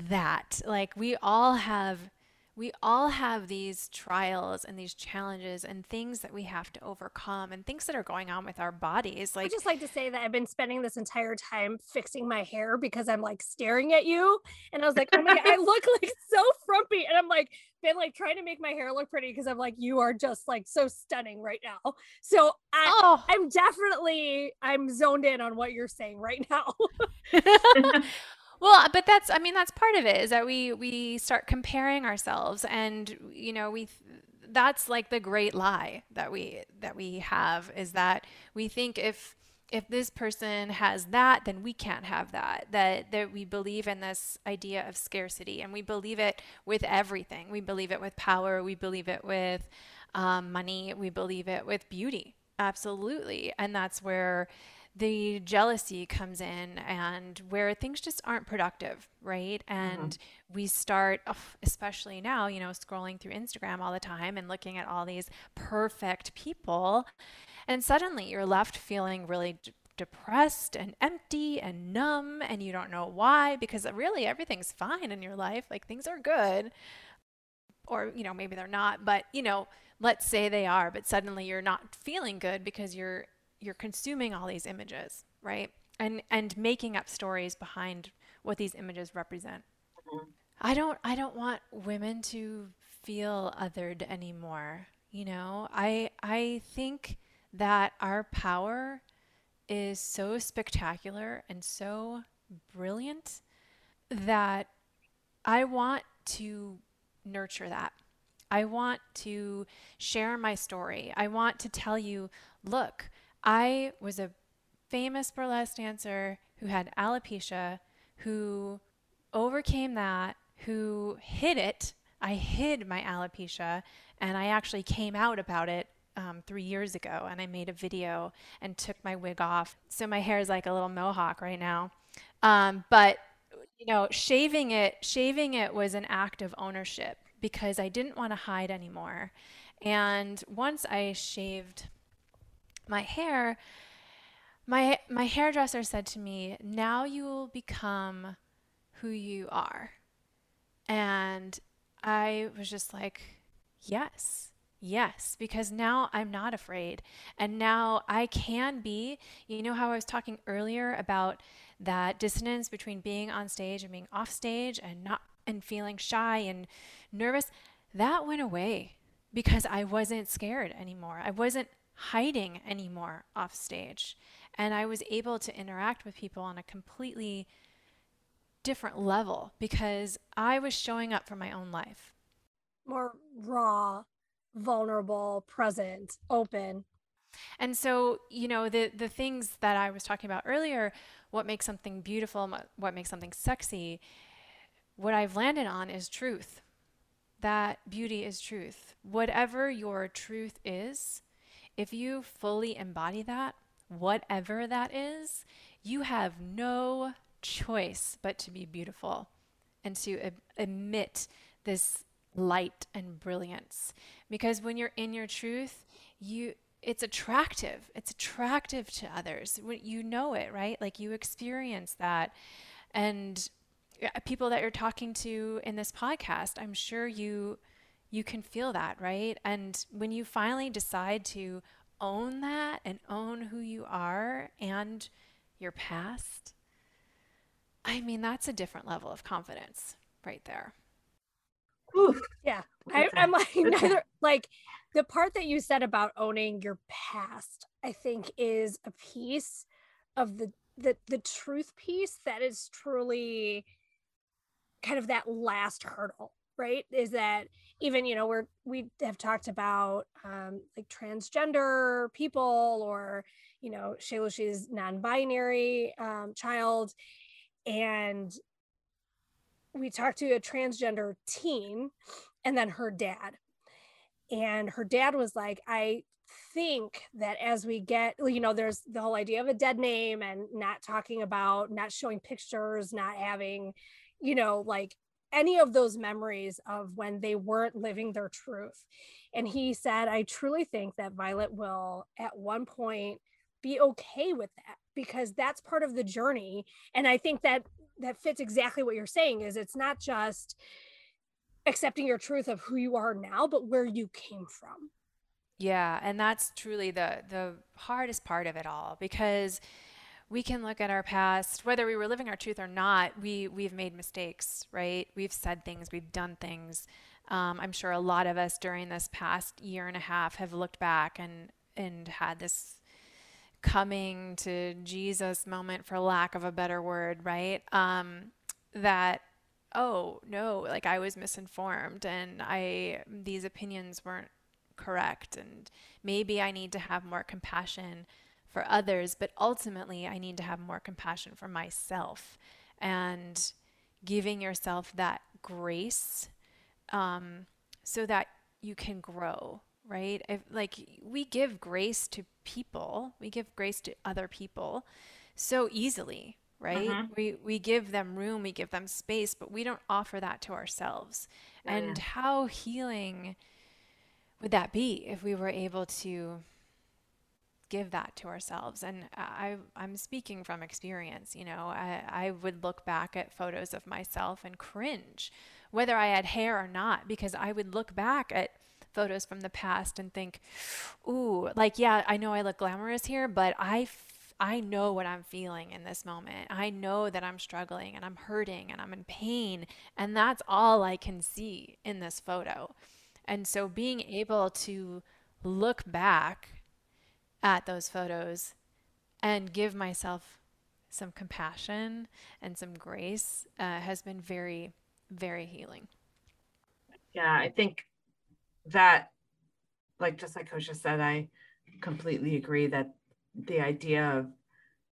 that. Like, we all have we all have these trials and these challenges and things that we have to overcome and things that are going on with our bodies. Like, I just like to say that I've been spending this entire time fixing my hair because I'm like staring at you, and I was like, oh my god, I look like so frumpy, and I'm like been like trying to make my hair look pretty because I'm like, you are just like so stunning right now. So I, oh. I'm definitely I'm zoned in on what you're saying right now. Well, but that's I mean that's part of it is that we we start comparing ourselves and you know we that's like the great lie that we that we have is that we think if if this person has that then we can't have that that that we believe in this idea of scarcity and we believe it with everything. We believe it with power we believe it with um, money we believe it with beauty. Absolutely. And that's where the jealousy comes in and where things just aren't productive, right? And mm-hmm. we start, especially now, you know, scrolling through Instagram all the time and looking at all these perfect people. And suddenly you're left feeling really d- depressed and empty and numb, and you don't know why because really everything's fine in your life. Like things are good. Or, you know, maybe they're not, but, you know, let's say they are, but suddenly you're not feeling good because you're you're consuming all these images, right? And and making up stories behind what these images represent. Mm-hmm. I don't I don't want women to feel othered anymore. You know, I I think that our power is so spectacular and so brilliant that I want to nurture that. I want to share my story. I want to tell you, look, I was a famous burlesque dancer who had alopecia, who overcame that, who hid it. I hid my alopecia, and I actually came out about it um, three years ago. And I made a video and took my wig off. So my hair is like a little mohawk right now. Um, but you know, shaving it, shaving it was an act of ownership because I didn't want to hide anymore. And once I shaved my hair, my my hairdresser said to me, "Now you will become who you are." And I was just like, "Yes." Yes, because now I'm not afraid. And now I can be, you know how I was talking earlier about that dissonance between being on stage and being off stage and not and feeling shy and nervous, that went away because I wasn't scared anymore. I wasn't hiding anymore off stage. And I was able to interact with people on a completely different level because I was showing up for my own life. More raw, vulnerable, present, open. And so, you know, the the things that I was talking about earlier, what makes something beautiful, what makes something sexy, what I've landed on is truth. That beauty is truth. Whatever your truth is, if you fully embody that, whatever that is, you have no choice but to be beautiful and to emit this light and brilliance. Because when you're in your truth you it's attractive. It's attractive to others. You know it right? Like you experience that. And uh, people that you're talking to in this podcast i'm sure you you can feel that right and when you finally decide to own that and own who you are and your past i mean that's a different level of confidence right there Oof. Yeah. I, am like neither like the part that you said about owning your past, I think is a piece of the the the truth piece that is truly kind of that last hurdle, right? Is that even you know we're we have talked about um, like transgender people or you know Shayla she's non-binary um, child and we talked to a transgender teen and then her dad. And her dad was like, I think that as we get, you know, there's the whole idea of a dead name and not talking about, not showing pictures, not having, you know, like any of those memories of when they weren't living their truth. And he said, I truly think that Violet will at one point be okay with that because that's part of the journey. And I think that that fits exactly what you're saying is it's not just accepting your truth of who you are now but where you came from yeah and that's truly the the hardest part of it all because we can look at our past whether we were living our truth or not we we've made mistakes right? We've said things we've done things. Um, i'm sure a lot of us during this past year and a half have looked back and and had this coming to Jesus moment, for lack of a better word, right? Um, that oh no, like I was misinformed and I these opinions weren't correct, and maybe I need to have more compassion for others, but ultimately I need to have more compassion for myself and giving yourself that grace um, so that you can grow right? If, like we give grace to people, we give grace to other people so easily, right? Uh-huh. We we give them room, we give them space, but we don't offer that to ourselves. Yeah. And how healing would that be if we were able to give that to ourselves? And I I'm speaking from experience, you know. I I would look back at photos of myself and cringe whether I had hair or not because I would look back at photos from the past and think, ooh, like, yeah, I know I look glamorous here, but I, I know what I'm feeling in this moment. I know that I'm struggling and I'm hurting and I'm in pain. And that's all I can see in this photo. And so being able to look back at those photos and give myself some compassion and some grace uh, has been very, very healing. Yeah, I think that like just like just said i completely agree that the idea of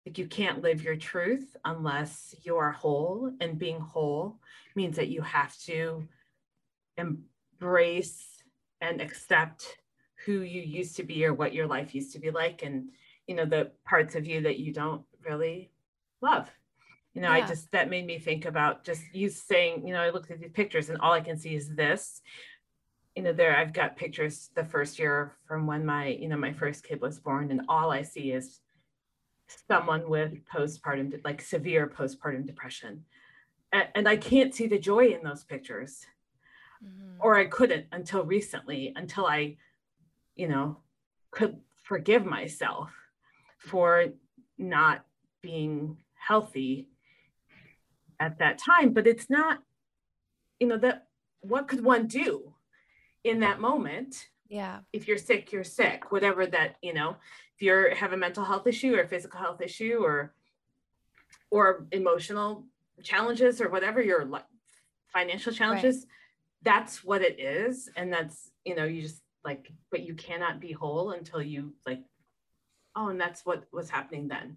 like you can't live your truth unless you're whole and being whole means that you have to embrace and accept who you used to be or what your life used to be like and you know the parts of you that you don't really love you know yeah. i just that made me think about just you saying you know i looked at these pictures and all i can see is this you know there i've got pictures the first year from when my you know my first kid was born and all i see is someone with postpartum like severe postpartum depression and, and i can't see the joy in those pictures mm-hmm. or i couldn't until recently until i you know could forgive myself for not being healthy at that time. But it's not you know that what could one do in that moment? Yeah. If you're sick you're sick whatever that you know if you have a mental health issue or physical health issue or or emotional challenges or whatever your financial challenges right. that's what it is. And that's you know you just like but you cannot be whole until you like oh and that's what was happening then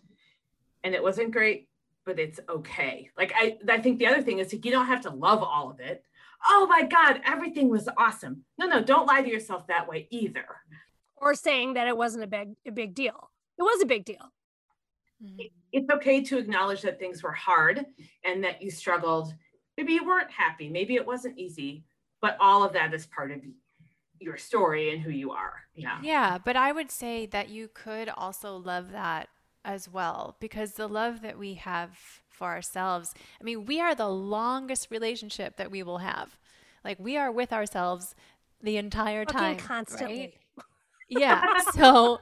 and it wasn't great but it's okay like i i think the other thing is like, you don't have to love all of it oh my God, everything was awesome. No, no, don't lie to yourself that way either. Or saying that it wasn't a big a big deal. It was a big deal. mm-hmm. it's okay to acknowledge that things were hard and that you struggled. Maybe you weren't happy, maybe it wasn't easy, but all of that is part of your story and who you are. Yeah. Yeah. But I would say that you could also love that as well because the love that we have for ourselves, I mean, we are the longest relationship that we will have. Like we are with ourselves the entire time. constantly. Right? yeah. So,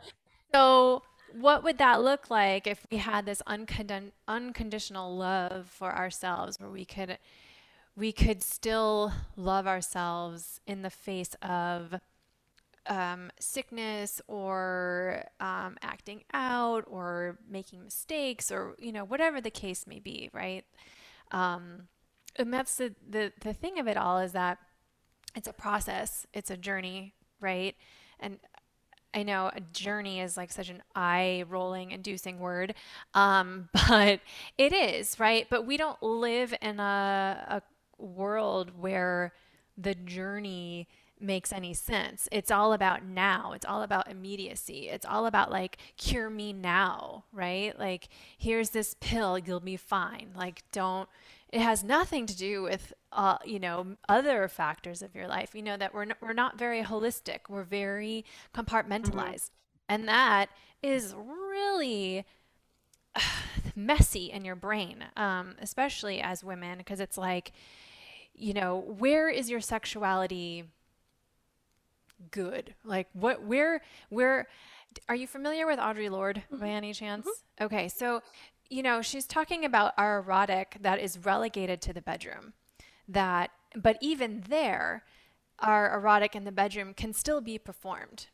so what would that look like if we had this uncond- unconditional love for ourselves where we could we could still love ourselves in the face of um, sickness or um, acting out or making mistakes or you know whatever the case may be right? Um, and that's the, the the thing of it all is that it's a process. It's a journey right? And I know a journey is like such an eye rolling inducing word, um, but it is, right? But we don't live in a, a world where the journey makes any sense. It's all about now. It's all about immediacy. It's all about like cure me now, right? Like here's this pill, you'll be fine. Like don't it has nothing to do with uh, you know other factors of your life you know that we're not, we're not very holistic we're very compartmentalized mm-hmm. and that is really messy in your brain um, especially as women because it's like you know where is your sexuality good like what where where are you familiar with Audre Lorde mm-hmm. by any chance? Mm-hmm. Okay, so you know, she's talking about our erotic that is relegated to the bedroom. That, but even there, our erotic in the bedroom can still be performed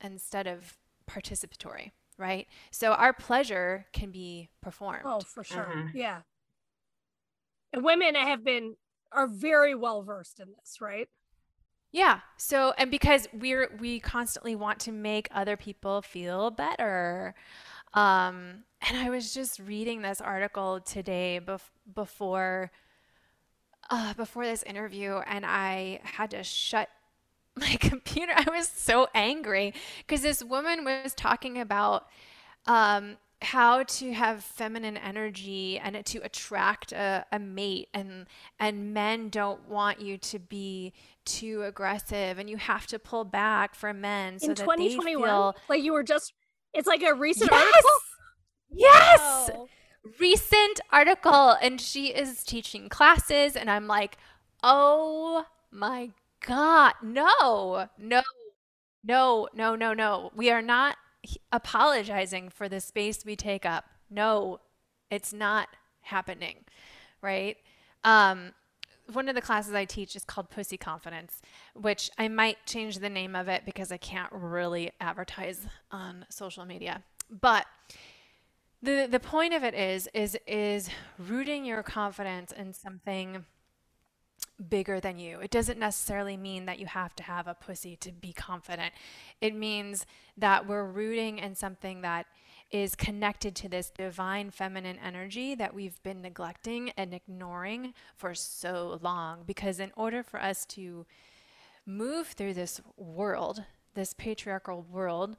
instead of participatory, right? So our pleasure can be performed. Oh, for sure. Uh-huh. Yeah. And women have been are very well versed in this, right? Yeah. So, and because we're we constantly want to make other people feel better. Um, and I was just reading this article today bef- before uh, before this interview, and I had to shut my computer. I was so angry because this woman was talking about um, how to have feminine energy and to attract a, a, mate and and men don't want you to be too aggressive and you have to pull back for men so in that 2021 feel like you were just it's like a recent yes! article. Yes. Wow. Recent article. And she is teaching classes. And I'm like, oh my God. No, no, no, no, no, no. We are not apologizing for the space we take up. No, it's not happening. Right. Um, one of the classes I teach is called Pussy Confidence, which I might change the name of it because I can't really advertise on social media. But the the point of it is is is rooting your confidence in something bigger than you. It doesn't necessarily mean that you have to have a pussy to be confident. It means that we're rooting in something that is connected to this divine feminine energy that we've been neglecting and ignoring for so long. Because in order for us to move through this world, this patriarchal world,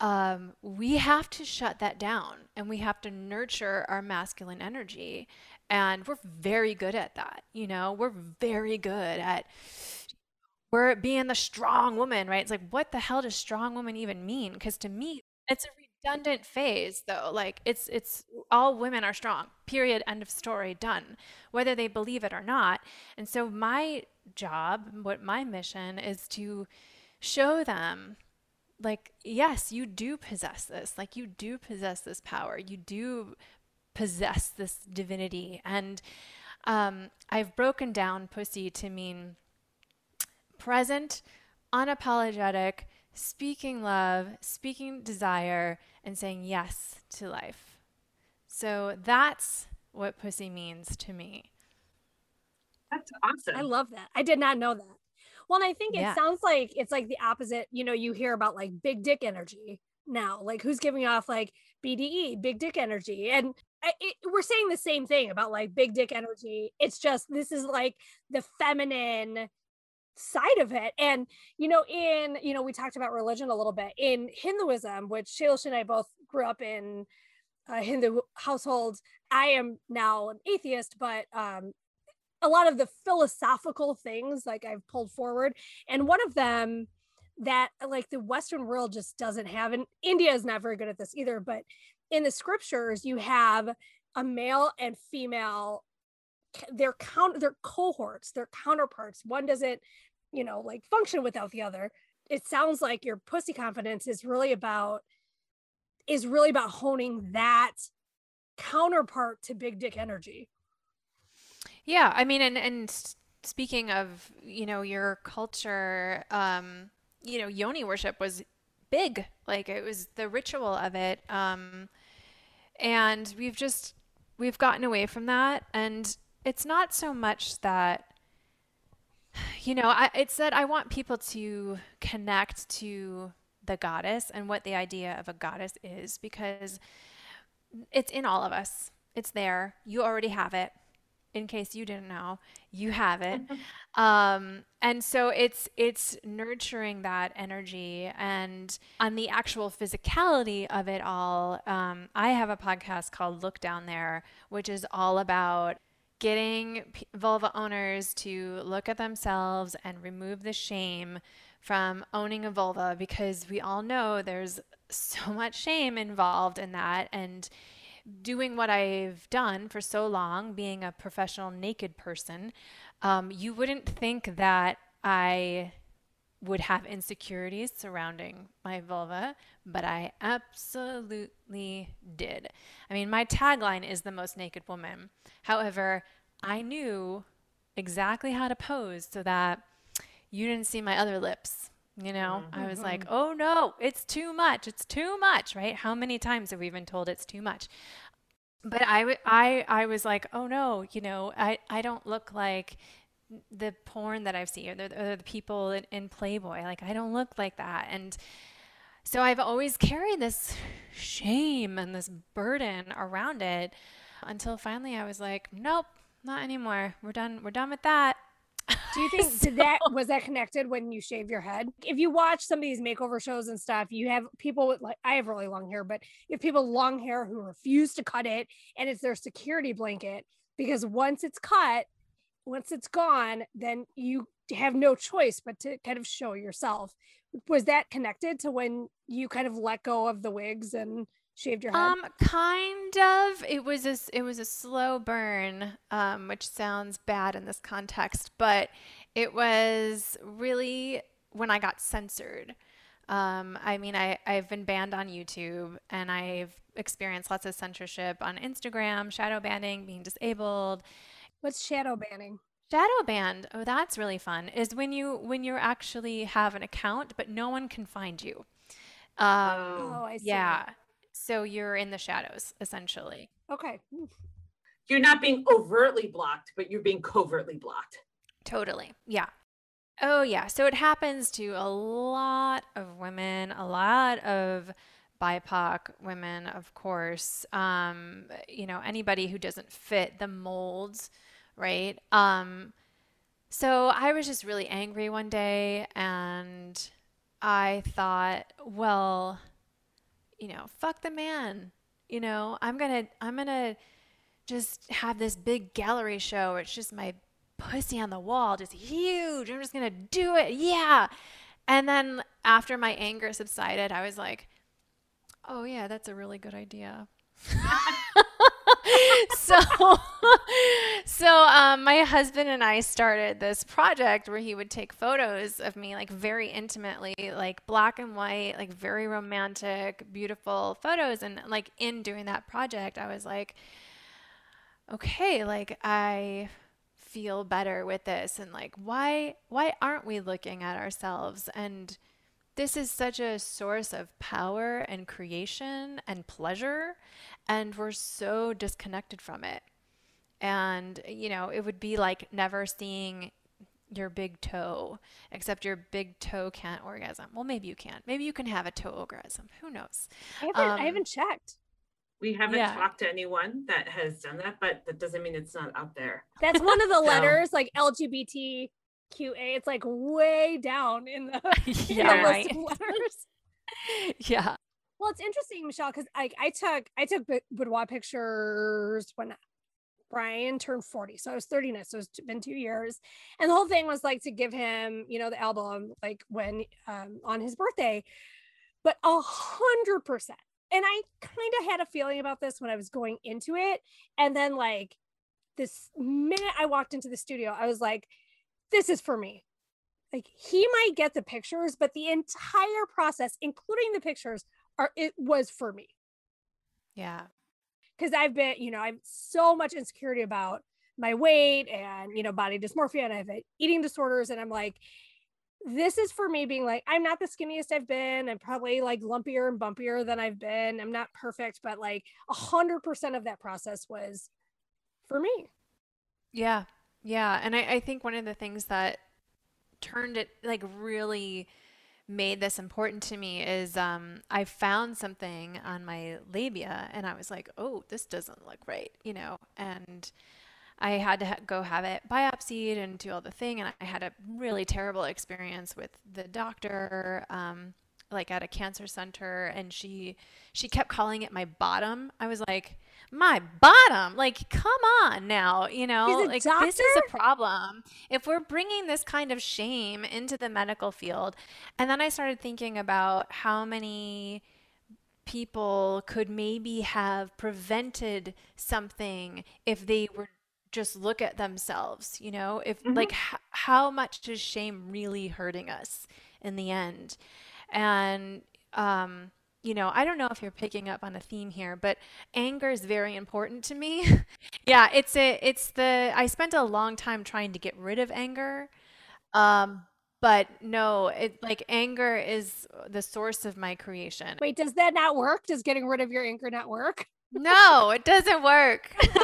um, we have to shut that down and we have to nurture our masculine energy. And we're very good at that. You know, we're very good at we're being the strong woman, right? It's like, what the hell does strong woman even mean? Because to me, it's a redundant phase though like it's it's all women are strong period end of story done whether they believe it or not and so my job what my mission is to show them like yes you do possess this like you do possess this power you do possess this divinity and um, i've broken down pussy to mean present unapologetic speaking love speaking desire and saying yes to life. So that's what pussy means to me. That's awesome. I love that. I did not know that. Well, and I think it yeah. sounds like it's like the opposite. You know, you hear about like big dick energy now, like who's giving off like BDE, big dick energy. And it, we're saying the same thing about like big dick energy. It's just this is like the feminine side of it. And, you know, in, you know, we talked about religion a little bit in Hinduism, which Shailesh and I both grew up in uh, Hindu household. I am now an atheist, but um, a lot of the philosophical things like I've pulled forward, and one of them that like the Western world just doesn't have, and India is not very good at this either. But in the scriptures, you have a male and female their count their cohorts their counterparts one doesn't you know like function without the other it sounds like your pussy confidence is really about is really about honing that counterpart to big dick energy. Yeah, I mean, and and speaking of you know your culture, um, you know, yoni worship was big. Like it was the ritual of it, um, and we've just we've gotten away from that, and it's not so much that you know, I, it's that I want people to connect to the goddess and what the idea of a goddess is because it's in all of us. It's there. You already have it. In case you didn't know, you have it. um, and so it's it's nurturing that energy and on the actual physicality of it all. Um, I have a podcast called Look Down There, which is all about getting p- vulva owners to look at themselves and remove the shame from owning a vulva because we all know there's so much shame involved in that and doing what I've done for so long, being a professional naked person, um, you wouldn't think that I would have insecurities surrounding my vulva, but I absolutely did. I mean, my tagline is the most naked woman. However, I knew exactly how to pose so that you didn't see my other lips. You know, mm-hmm. I was like, mm-hmm. oh no, it's too much. It's too much, right? How many times have we been told it's too much? But I, I, I was like, oh no, you know, I, I don't look like the porn that I've seen or the, or the people in, in Playboy. Like, I don't look like that. And so I've always carried this shame and this burden around it until finally I was like, nope, not anymore. We're done. We're done with that. Do you think so, that was that connected when you shave your head? If you watch some of these makeover shows and stuff, you have people with like I have really long hair, but you have people long hair who refuse to cut it and it's their security blanket because once it's cut, once it's gone, then you have no choice but to kind of show yourself. Was that connected to when you kind of let go of the wigs and shaved your head? Um, kind of. It was a it was a slow burn, um, which sounds bad in this context, but it was really when I got censored. Um, I mean, I I've been banned on YouTube, and I've experienced lots of censorship on Instagram, shadow banning, being disabled. What's shadow banning? Shadow banned. Oh, that's really fun. Is when you when you actually have an account, but no one can find you. Um, oh, I see. Yeah. So you're in the shadows, essentially. Okay. You're not being overtly blocked, but you're being covertly blocked. Totally. Yeah. Oh, yeah. So it happens to a lot of women, a lot of BIPOC women, of course. Um, you know, anybody who doesn't fit the molds, right? Um, so I was just really angry one day and I thought, well, you know, fuck the man. You know, I'm going to I'm going to just have this big gallery show where it's just my pussy on the wall, just huge. I'm just going to do it. Yeah. And then after my anger subsided, I was like, "Oh yeah, that's a really good idea." so so um, my husband and I started this project where he would take photos of me like very intimately, like black and white, like very romantic, beautiful photos. And like in doing that project, I was like, okay, like I feel better with this. And like why why aren't we looking at ourselves? And this is such a source of power and creation and pleasure and we're so disconnected from it. And you know it would be like never seeing your big toe except your big toe can't orgasm. Well maybe you can. Maybe you can have a toe orgasm. Who knows? I haven't, um, I haven't checked. We haven't yeah. talked to anyone that has done that but that doesn't mean it's not out there. That's one of the letters like lgbtqa it's like way down in the, yeah, in the right. letters. Yeah Well, it's interesting, Michelle, because I I took I took boudoir pictures when Brian turned 40. So I was 30 now. So it's been two years. And the whole thing was like to give him, you know, the album like when um on his birthday. But a hundred percent. And I kind of had a feeling about this when I was going into it. And then like this minute I walked into the studio, I was like, this is for me. Like he might get the pictures, but the entire process, including the pictures, are it was for me. Yeah. Cause I've been, you know, I've so much insecurity about my weight and you know body dysmorphia and I have eating disorders and I'm like this is for me being like I'm not the skinniest I've been. I'm probably like lumpier and bumpier than I've been. I'm not perfect but like a hundred percent of that process was for me. Yeah. Yeah. And I, I think one of the things that turned it like really made this important to me is um, I found something on my labia and I was like, oh, this doesn't look right, you know, and I had to ha- go have it biopsied and do all the thing. And I had a really terrible experience with the doctor. Um, like at a cancer center and she she kept calling it my bottom i was like my bottom. Like come on now you know? Like doctor? this is a problem. If we're bringing this kind of shame into the medical field and then i started thinking about how many people could maybe have prevented something if they were just look at themselves you know? If mm-hmm. like h- how much is shame really hurting us in the end? And, um, you know, I don't know if you're picking up on a theme here, but anger is very important to me. yeah, it's a, it's the, I spent a long time trying to get rid of anger. Um, but no, it like anger is the source of my creation. Wait, does that not work? Does getting rid of your anger not work? No, it doesn't work.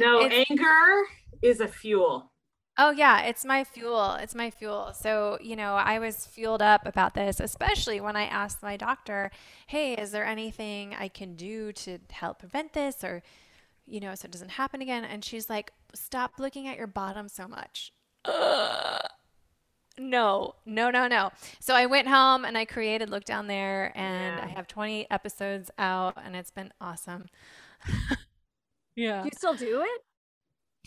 no, it's, anger is a fuel. Oh yeah, it's my fuel. It's my fuel. So, you know, I was fueled up about this, especially when I asked my doctor, "Hey, is there anything I can do to help prevent this or you know, so it doesn't happen again?" And she's like, "Stop looking at your bottom so much." Ugh. No, no, no, no. So I went home and I created Look Down There and yeah. I have 20 episodes out and it's been awesome. yeah. You still do it?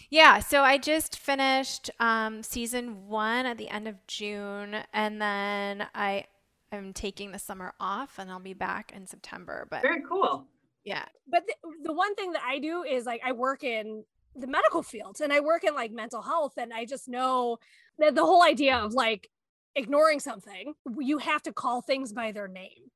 Yeah, so I just finished um, season one at the end of June, and then I am taking the summer off, and I'll be back in September. But very cool. Yeah, but the, the one thing that I do is like I work in the medical field, and I work in like mental health, and I just know that the whole idea of like ignoring something, you have to call things by their name.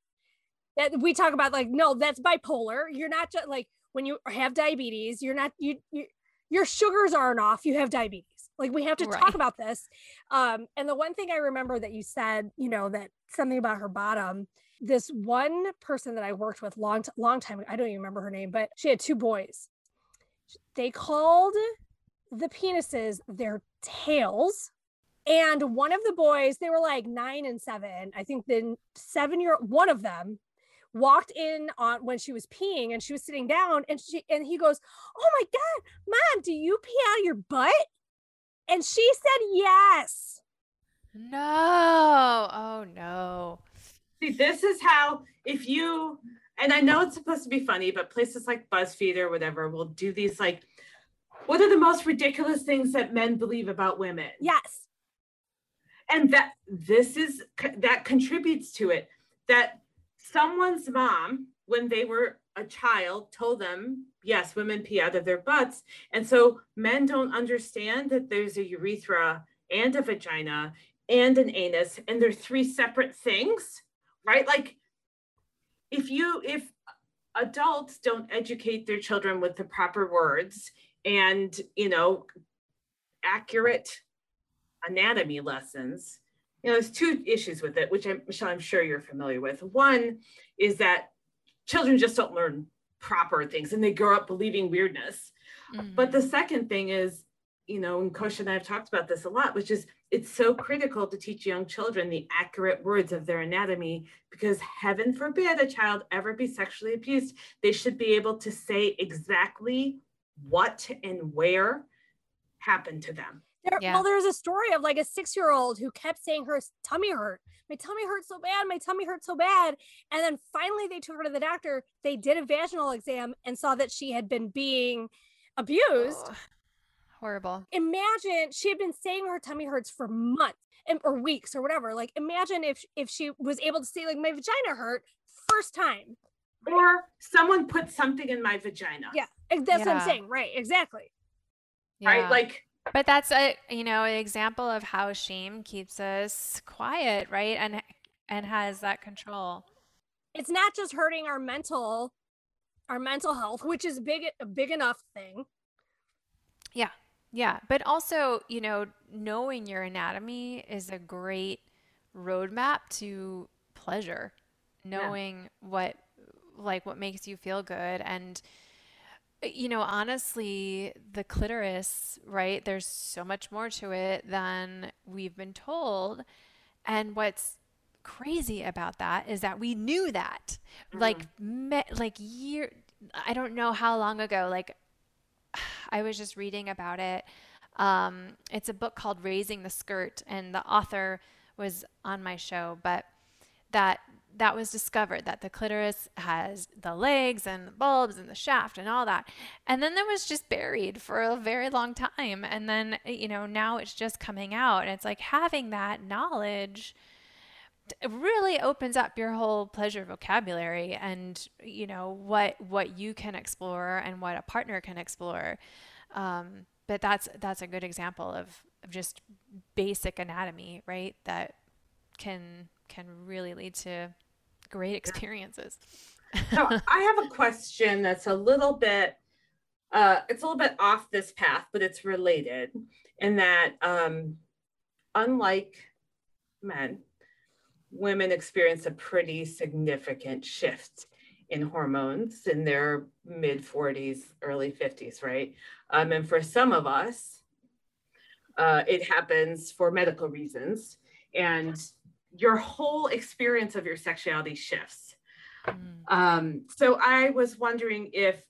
That we talk about like no, that's bipolar. You're not just like when you have diabetes, you're not you you your sugars aren't off, you have diabetes. Like we have to right. talk about this. Um, and the one thing I remember that you said, you know, that something about her bottom. This one person that I worked with long, long time, I don't even remember her name, but she had two boys. They called the penises their tails. And one of the boys, they were like nine and seven. I think the seven year one of them walked in on when she was peeing and she was sitting down and she and he goes, "Oh my god, mom, do you pee out of your butt?" And she said yes. No. Oh no. See, this is how if you and I know it's supposed to be funny, but places like BuzzFeed or whatever will do these like what are the most ridiculous things that men believe about women? Yes. And that this is that contributes to it that someone's mom, when they were a child, told them, yes, women pee out of their butts. And so men don't understand that there's a urethra and a vagina and an anus, and they're three separate things, right? Like, if you, if adults don't educate their children with the proper words and, you know, accurate anatomy lessons, you know, there's two issues with it, which I'm, Michelle, I'm sure you're familiar with. One is that children just don't learn proper things and they grow up believing weirdness. Mm-hmm. But the second thing is, you know, and Kosha and I have talked about this a lot, which is it's so critical to teach young children the accurate words of their anatomy because heaven forbid a child ever be sexually abused. They should be able to say exactly what and where happened to them There, yeah. Well, there's a story of like a six year old who kept saying her tummy hurt. My tummy hurt so bad. My tummy hurt so bad. And then finally they took her to the doctor. They did a vaginal exam and saw that she had been being abused. Oh, horrible. Imagine she had been saying her tummy hurts for months and, or weeks or whatever. Like imagine if if she was able to say like my vagina hurt first time. Or someone put something in my vagina. Yeah, that's yeah. what I'm saying. Right, exactly. Yeah. Right, like but that's a you know an example of how shame keeps us quiet right? And and has that control. It's not just hurting our mental our mental health which is big a big enough thing. Yeah yeah. But also you know knowing your anatomy is a great roadmap to pleasure. Knowing yeah. what like what makes you feel good and you know, honestly, the clitoris, right? There's so much more to it than we've been told. And what's crazy about that is that we knew that. Mm-hmm. Like me, like year I don't know how long ago, like I was just reading about it. Um, it's a book called Raising the Skirt, and the author was on my show, but that that was discovered that the clitoris has the legs and the bulbs and the shaft and all that. And then that was just buried for a very long time. And then, you know, now it's just coming out. And it's like having that knowledge really opens up your whole pleasure vocabulary and you know what what you can explore and what a partner can explore um, but that's that's a good example of, of just basic anatomy right that can can really lead to great experiences. so I have a question that's a little bit uh, it's a little bit off this path, but it's related in that um, unlike men, women experience a pretty significant shift in hormones in their mid 40s, early 50s, right? Um, and for some of us, uh, it happens for medical reasons. And your whole experience of your sexuality shifts. Mm. Um, so I was wondering if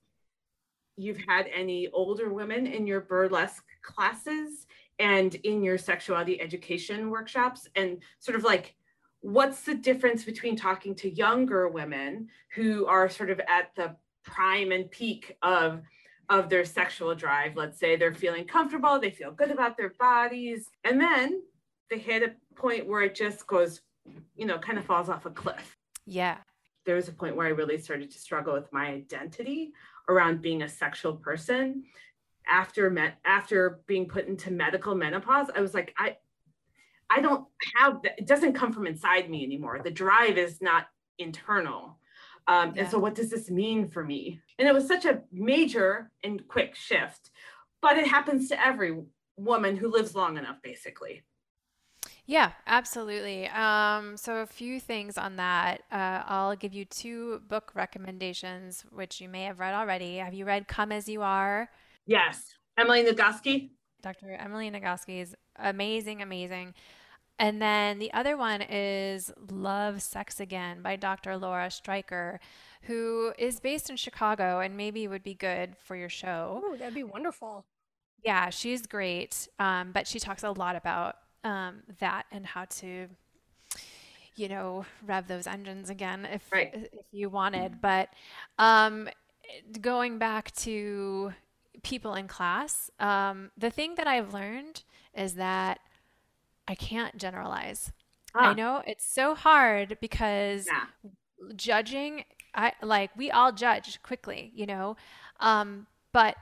you've had any older women in your burlesque classes and in your sexuality education workshops, and sort of like what's the difference between talking to younger women who are sort of at the prime and peak of of their sexual drive let's say they're feeling comfortable they feel good about their bodies and then they hit a point where it just goes, you know, kind of falls off a cliff. Yeah. There was a point where I really started to struggle with my identity around being a sexual person. After met after being put into medical menopause, I was like, I I don't have that, it doesn't come from inside me anymore. The drive is not internal. Um, yeah. And so, what does this mean for me? And it was such a major and quick shift, but it happens to every woman who lives long enough, basically. Yeah, absolutely. Um, so, a few things on that. Uh, I'll give you two book recommendations, which you may have read already. Have you read Come As You Are? Yes. Emily Nagoski? Dr. Emily Nagoski is amazing, amazing. And then the other one is Love Sex Again by Dr. Lauren Streicher, who is based in Chicago and maybe would be good for your show. Oh, that'd be wonderful. Yeah, she's great. Um, but she talks a lot about um, that and how to you know rev those engines again if right. if you wanted but um, going back to people in class um, the thing that i've learned is that i can't generalize ah. i know it's so hard because yeah. judging i like we all judge quickly you know um, but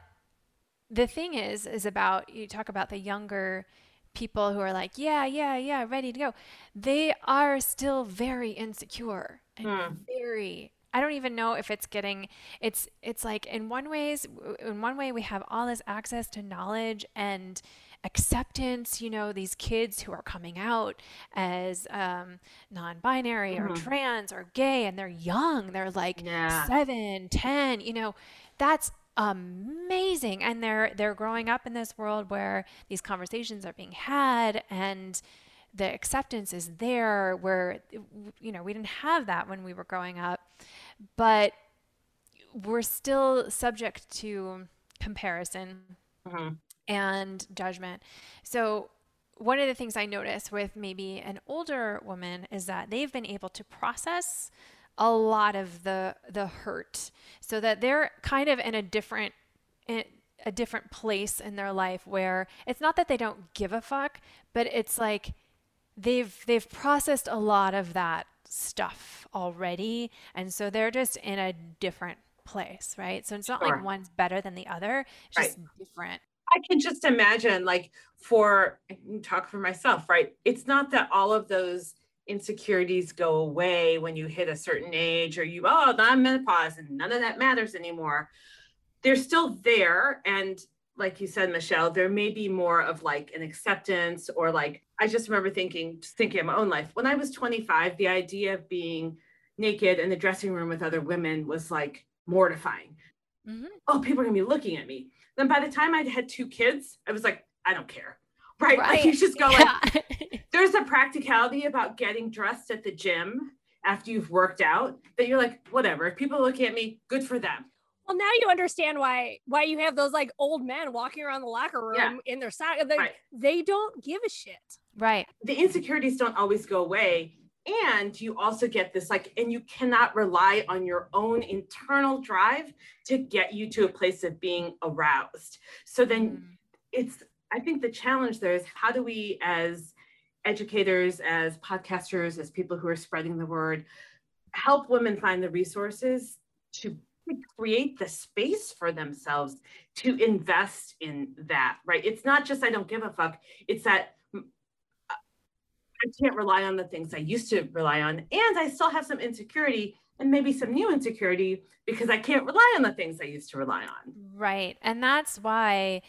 the thing is is about you talk about the younger people who are like, yeah, yeah, yeah, ready to go, they are still very insecure and mm. very I don't even know if it's getting it's it's like in one ways in one way we have all this access to knowledge and acceptance you know these kids who are coming out as um, non-binary mm-hmm. or trans or gay and they're young they're like yeah. seven ten you know that's amazing and they're they're growing up in this world where these conversations are being had and the acceptance is there where you know we didn't have that when we were growing up but we're still subject to comparison mm-hmm. and judgment. So one of the things I notice with maybe an older woman is that they've been able to process a lot of the the hurt so that they're kind of in a different in a different place in their life where it's not that they don't give a fuck but it's like they've they've processed a lot of that stuff already and so they're just in a different place right so it's not sure. like one's better than the other it's just different I can just imagine, like, for talk for myself, right? It's not that all of those insecurities go away when you hit a certain age or you, oh, I'm menopause and none of that matters anymore. They're still there. And like you said, Michelle, there may be more of like an acceptance or like, I just remember thinking, just thinking of my own life. When I was 25, the idea of being naked in the dressing room with other women was like mortifying. Mm-hmm. Oh, people are gonna be looking at me. Then by the time I had two kids, I was like, I don't care. Right. right. Like you just go yeah. like there's a practicality about getting dressed at the gym after you've worked out that you're like, whatever. If people look at me, good for them. Well, now you understand why why you have those like old men walking around the locker room yeah. in their sock. They, right. they don't give a shit. Right. The insecurities don't always go away and you also get this like and you cannot rely on your own internal drive to get you to a place of being aroused so then mm. it's i think the challenge there is how do we as educators as podcasters as people who are spreading the word help women find the resources to create the space for themselves to invest in that right it's not just i don't give a fuck it's that I can't rely on the things I used to rely on. And I still have some insecurity and maybe some new insecurity because I can't rely on the things I used to rely on. Right. And that's why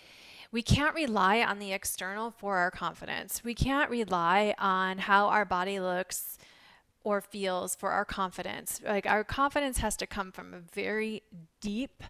we can't rely on the external for our confidence. We can't rely on how our body looks or feels for our confidence. Like our confidence has to come from a very deep,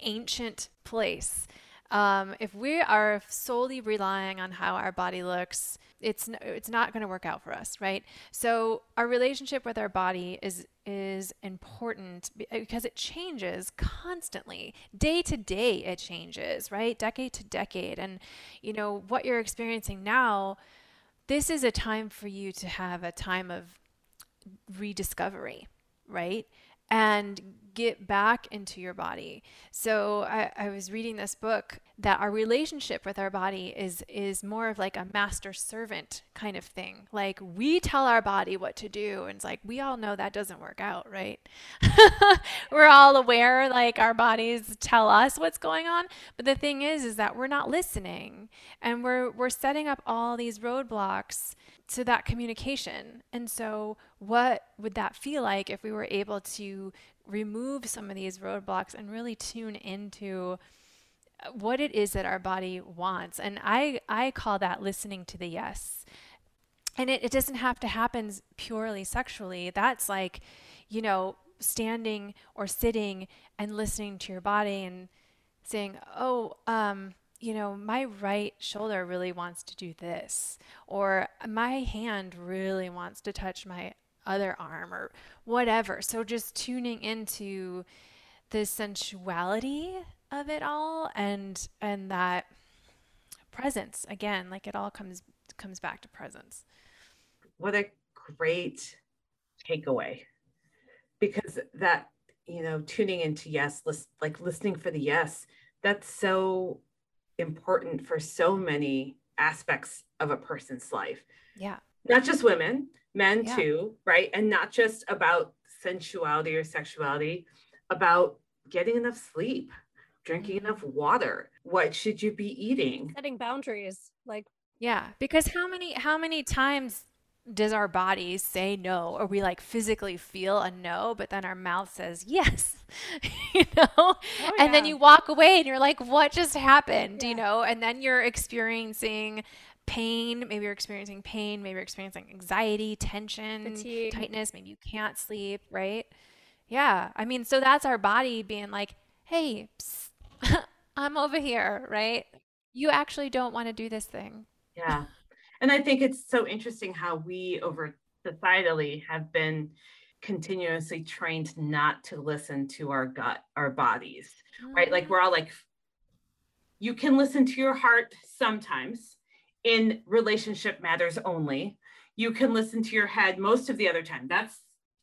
ancient place. Um, if we are solely relying on how our body looks, it's it's not going to work out for us, right? So our relationship with our body is is important because it changes constantly. Day to day it changes, right? Decade to decade. And you know, what you're experiencing now, this is a time for you to have a time of rediscovery, right? And get back into your body. So I, I, was reading this book that our relationship with our body is is more of like a master servant kind of thing. Like we tell our body what to do, and it's like we all know that doesn't work out, right? we're all aware like our bodies tell us what's going on, but the thing is, is that we're not listening, and we're we're setting up all these roadblocks to that communication. And so, what would that feel like if we were able to remove some of these roadblocks and really tune into uh, what it is that our body wants? And I, I call that listening to the yes. And it, it doesn't have to happen purely sexually. That's like, you know, standing or sitting and listening to your body and saying, oh, um, you know, my right shoulder really wants to do this, or my hand really wants to touch my other arm, or whatever. So just tuning into the sensuality of it all and and that presence. Again like it all comes comes back to presence. What a great takeaway. Because that you know tuning into yes list, like listening for the yes that's so important for so many aspects of a person's life. Yeah. Not just women, men yeah. too, right? And not just about sensuality or sexuality, about getting enough sleep, drinking mm-hmm. enough water. What should you be eating? Setting boundaries. Like yeah, because how many how many times does our body say no? Or we like physically feel a no but then our mouth says yes you know? Oh, yeah. and then you walk away and you're like what just happened? Yeah. you know? And then you're experiencing pain. Maybe you're experiencing pain. Maybe you're experiencing anxiety tension Fatigue. tightness. Maybe you can't sleep right? Yeah. I mean so that's our body being like hey i'm over here right? You actually don't want to do this thing. Yeah and I think it's so interesting how we over societally have been continuously trained not to listen to our gut, our bodies, mm-hmm. right? Like mm. we're all like you can listen to your heart sometimes in relationship matters only. You can listen to your head most of the other time. That's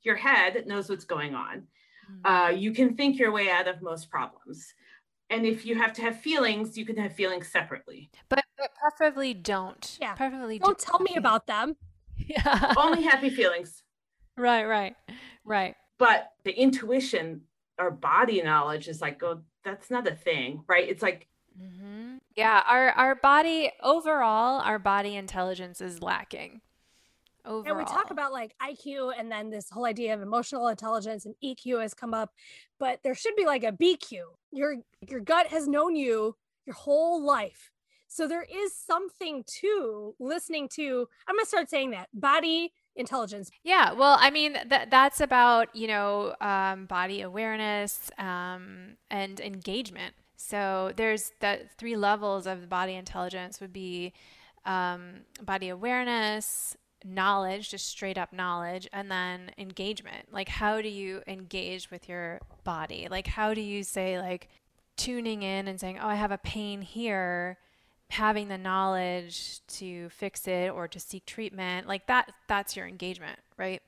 your head that knows what's going on. Mm-hmm. Uh, you can think your way out of most problems. And if you have to have feelings, you can have feelings separately. But, but preferably don't. Yeah. Preferably don't, don't tell me about them. Yeah. Only happy feelings. Right, right, right. But the intuition or body knowledge is like, oh, that's not a thing, right? It's like mm-hmm. Yeah, our our body overall, our body intelligence is lacking. Overall. And we talk about like IQ and then this whole idea of emotional intelligence and EQ has come up, but there should be like a BQ. Your your gut has known you your whole life. So there is something to listening to. I'm gonna start saying that body intelligence. Yeah, well, I mean that that's about you know um, body awareness um, and engagement. So there's the three levels of body intelligence would be um, body awareness, knowledge, just straight up knowledge, and then engagement. Like, how do you engage with your body? Like, how do you say, like, tuning in and saying, oh, I have a pain here, having the knowledge to fix it or to seek treatment, like that, that's your engagement, right?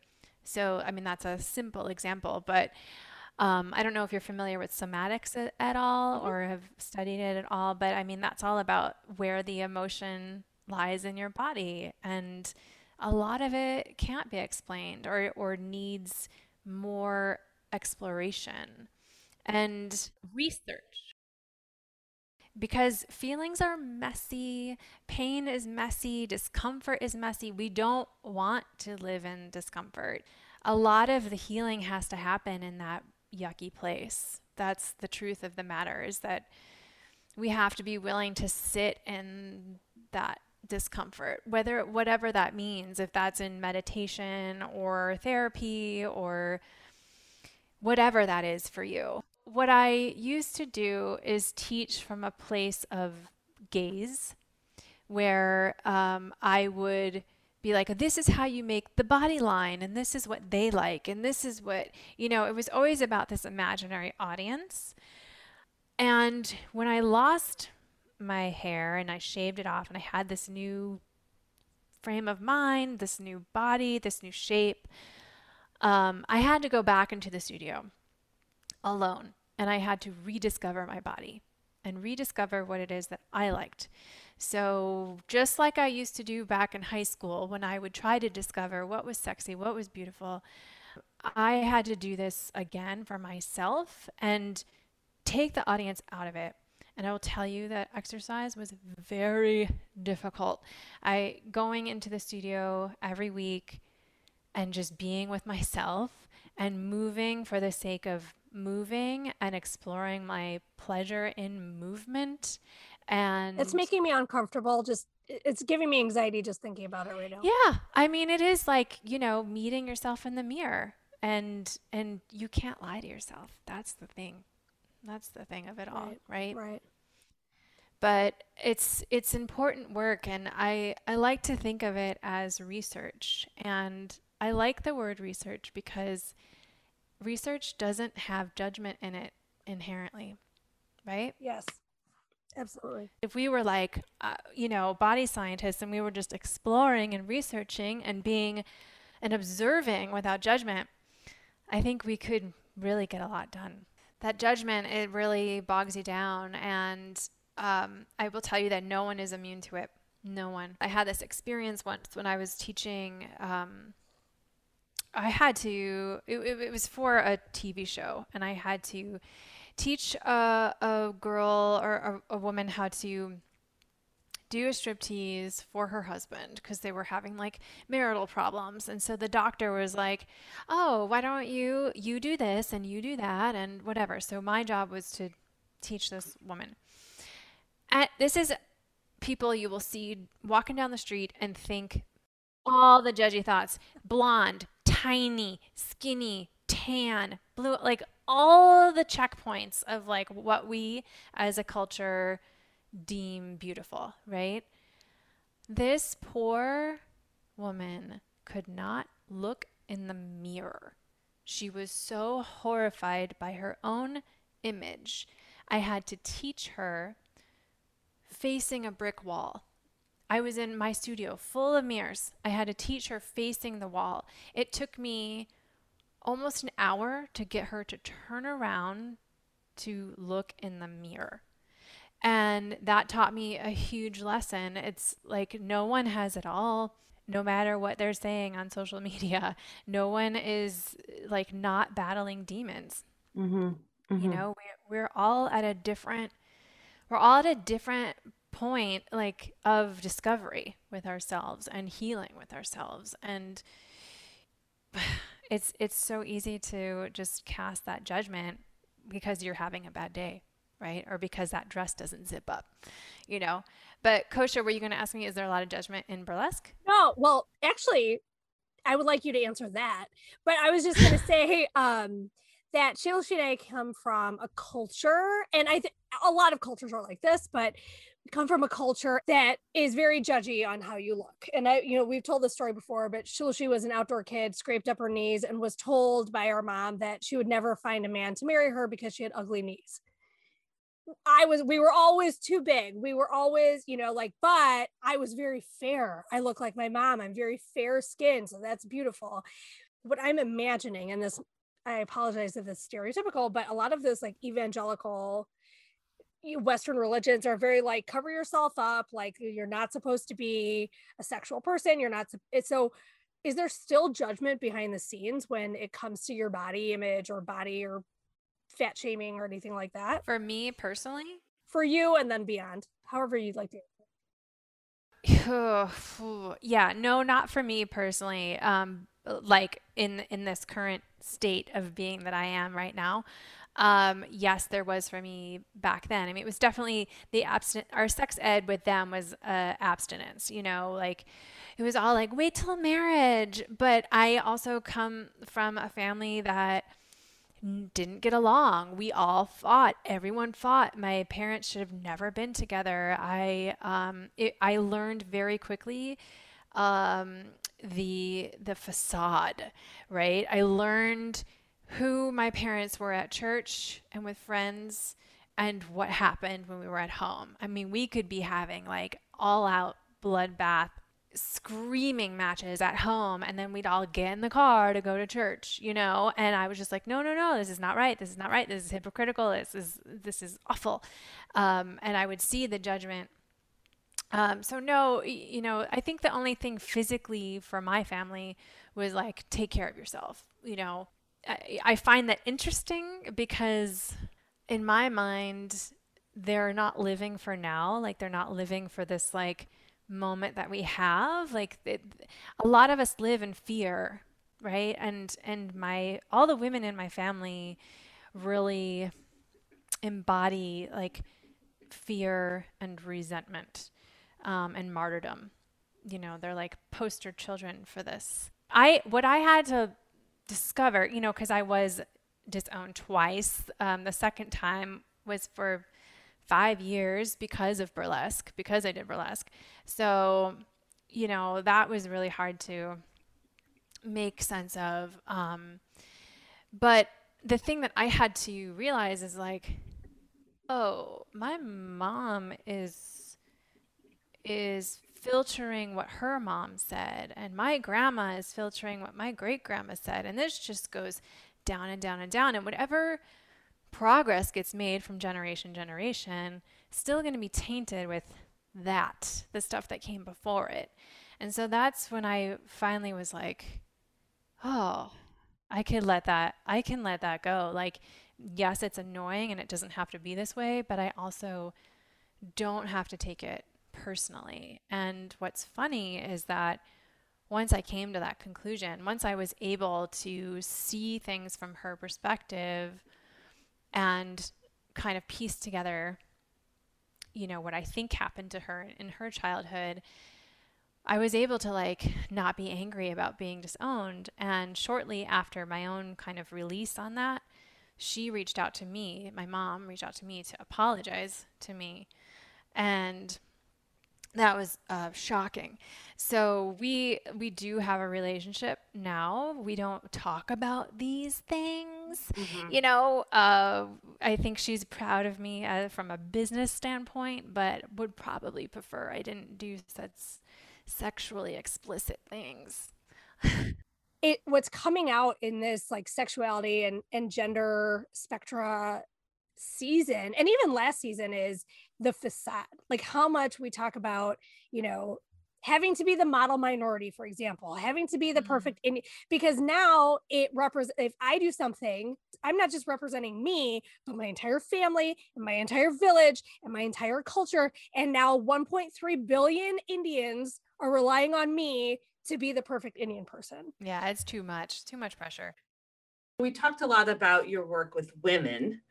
So, I mean, that's a simple example, but um, I don't know if you're familiar with somatics at, at all mm-hmm. or have studied it at all, but I mean, that's all about where the emotion lies in your body. And a lot of it can't be explained or, or needs more exploration and research. Because feelings are messy, pain is messy, discomfort is messy. We don't want to live in discomfort. A lot of the healing has to happen in that yucky place. That's the truth of the matter is that we have to be willing to sit in that discomfort, whether whatever that means, if that's in meditation or therapy or whatever that is for you. What I used to do is teach from a place of gaze, where um, I would be like, this is how you make the body line, and this is what they like, and this is what, you know, it was always about this imaginary audience. And when I lost my hair and I shaved it off and I had this new frame of mind, this new body, this new shape. Um, I had to go back into the studio alone and I had to rediscover my body and rediscover what it is that I liked. So, just like I used to do back in high school when I would try to discover what was sexy, what was beautiful, I had to do this again for myself and take the audience out of it and I will tell you that exercise was very difficult. I going into the studio every week and just being with myself and moving for the sake of moving and exploring my pleasure in movement and it's making me uncomfortable just it's giving me anxiety just thinking about it right now yeah i mean it is like you know meeting yourself in the mirror and and you can't lie to yourself that's the thing that's the thing of it all, right? Right. right. But it's it's important work and I I like to think of it as research. And I like the word research because research doesn't have judgment in it inherently. Right? Yes. Absolutely. If we were like, uh, you know, body scientists and we were just exploring and researching and being and observing without judgment, I think we could really get a lot done that judgment it really bogs you down and um, i will tell you that no one is immune to it no one i had this experience once when i was teaching um, i had to it, it, was for a tv show and i had to teach a, a girl or a, a woman how to do a striptease for her husband because they were having like marital problems. And so the doctor was like, "Oh, why don't you you do this and you do that and whatever." So my job was to teach this woman. And this is people you will see walking down the street and think all the judgy thoughts. Blonde, tiny, skinny, tan, blue, like all the checkpoints of like what we as a culture deem beautiful, right? This poor woman could not look in the mirror. She was so horrified by her own image. I had to teach her facing a brick wall. I was in my studio full of mirrors. I had a teacher facing the wall. It took me almost an hour to get her to turn around to look in the mirror. And that taught me a huge lesson. It's like no one has it all, no matter what they're saying on social media. No one is like not battling demons. Mm-hmm. Mm-hmm. You know, we're, we're all at a different, we're all at a different point like of discovery with ourselves and healing with ourselves. And it's it's so easy to just cast that judgment because you're having a bad day right? Or because that dress doesn't zip up you know? But kosha were you going to ask me is there a lot of judgment in burlesque? No well actually i would like you to answer that. But i was just going to say um that Sheila and I come from a culture, and I think a lot of cultures are like this, but come from a culture that is very judgy on how you look. And I, you know, we've told this story before, but Shiloshi was an outdoor kid, scraped up her knees, and was told by our mom that she would never find a man to marry her because she had ugly knees. I was, we were always too big. We were always, you know, like, but I was very fair. I look like my mom. I'm very fair skinned. So that's beautiful. What I'm imagining, and this, I apologize if it's stereotypical, but a lot of this like evangelical Western religions are very like cover yourself up, like you're not supposed to be a sexual person. You're not. So, is there still judgment behind the scenes when it comes to your body image or body or fat shaming or anything like that? For me personally, for you, and then beyond, however you'd like to. yeah, no, not for me personally. Um, like in in this current state of being that I am right now um, yes, there was for me back then. I mean, it was definitely the abstinent. Our sex ed with them was uh, abstinence. You know, like it was all like wait till marriage. But I also come from a family that didn't get along. We all fought. Everyone fought. My parents should have never been together. I um, it, I learned very quickly um, the the facade. Right. I learned who my parents were at church and with friends and what happened when we were at home. I mean, we could be having like all out bloodbath screaming matches at home and then we'd all get in the car to go to church you know? And i was just like no no no this is not right this is not right this is hypocritical this is this is awful. Um, and i would see the judgment. Um, so no you know i think the only thing physically for my family was like take care of yourself you know I, find that interesting because in my mind, they're not living for now. Like they're not living for this like moment that we have. Like it, a lot of us live in fear, right? And and my all the women in my family really embody like fear and resentment um, and martyrdom. You know, they're like poster children for this. I what I had to discover, you know, because I was disowned twice. Um, the second time was for five years because of burlesque, because I did burlesque. So, you know, that was really hard to make sense of. Um, but the thing that I had to realize is like, oh, my mom is is filtering what her mom said, and my grandma is filtering what my great grandma said. And this just goes down and down and down. And whatever progress gets made from generation to generation, still going to be tainted with that, the stuff that came before it. And so that's when I finally was like, oh, I could let that, I can let that go. Like, yes, it's annoying and it doesn't have to be this way, but I also don't have to take it personally. And what's funny is that once I came to that conclusion, once I was able to see things from her perspective and kind of piece together, you know, what I think happened to her in her childhood, I was able to like not be angry about being disowned. And shortly after my own kind of release on that, she reached out to me, my mom reached out to me to apologize to me. And that was uh, shocking. So we we do have a relationship now. We don't talk about these things. Mm-hmm. You know, uh, I think she's proud of me uh, from a business standpoint, but would probably prefer I didn't do such sexually explicit things. it what's coming out in this like sexuality and and gender spectra season and even last season is the facade like how much we talk about you know having to be the model minority for example having to be the mm-hmm. perfect in because now it represents if i do something i'm not just representing me but my entire family and my entire village and my entire culture and now 1.3 billion indians are relying on me to be the perfect indian person yeah it's too much too much pressure we talked a lot about your work with women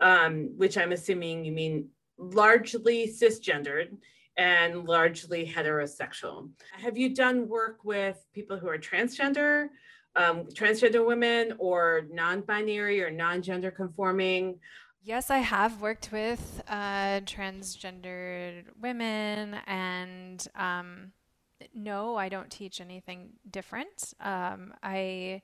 um, which I'm assuming you mean largely cisgendered and largely heterosexual. Have you done work with people who are transgender, um, transgender women, or non binary or non gender conforming? Yes, I have worked with uh, transgendered women, and um, no, I don't teach anything different. Um, I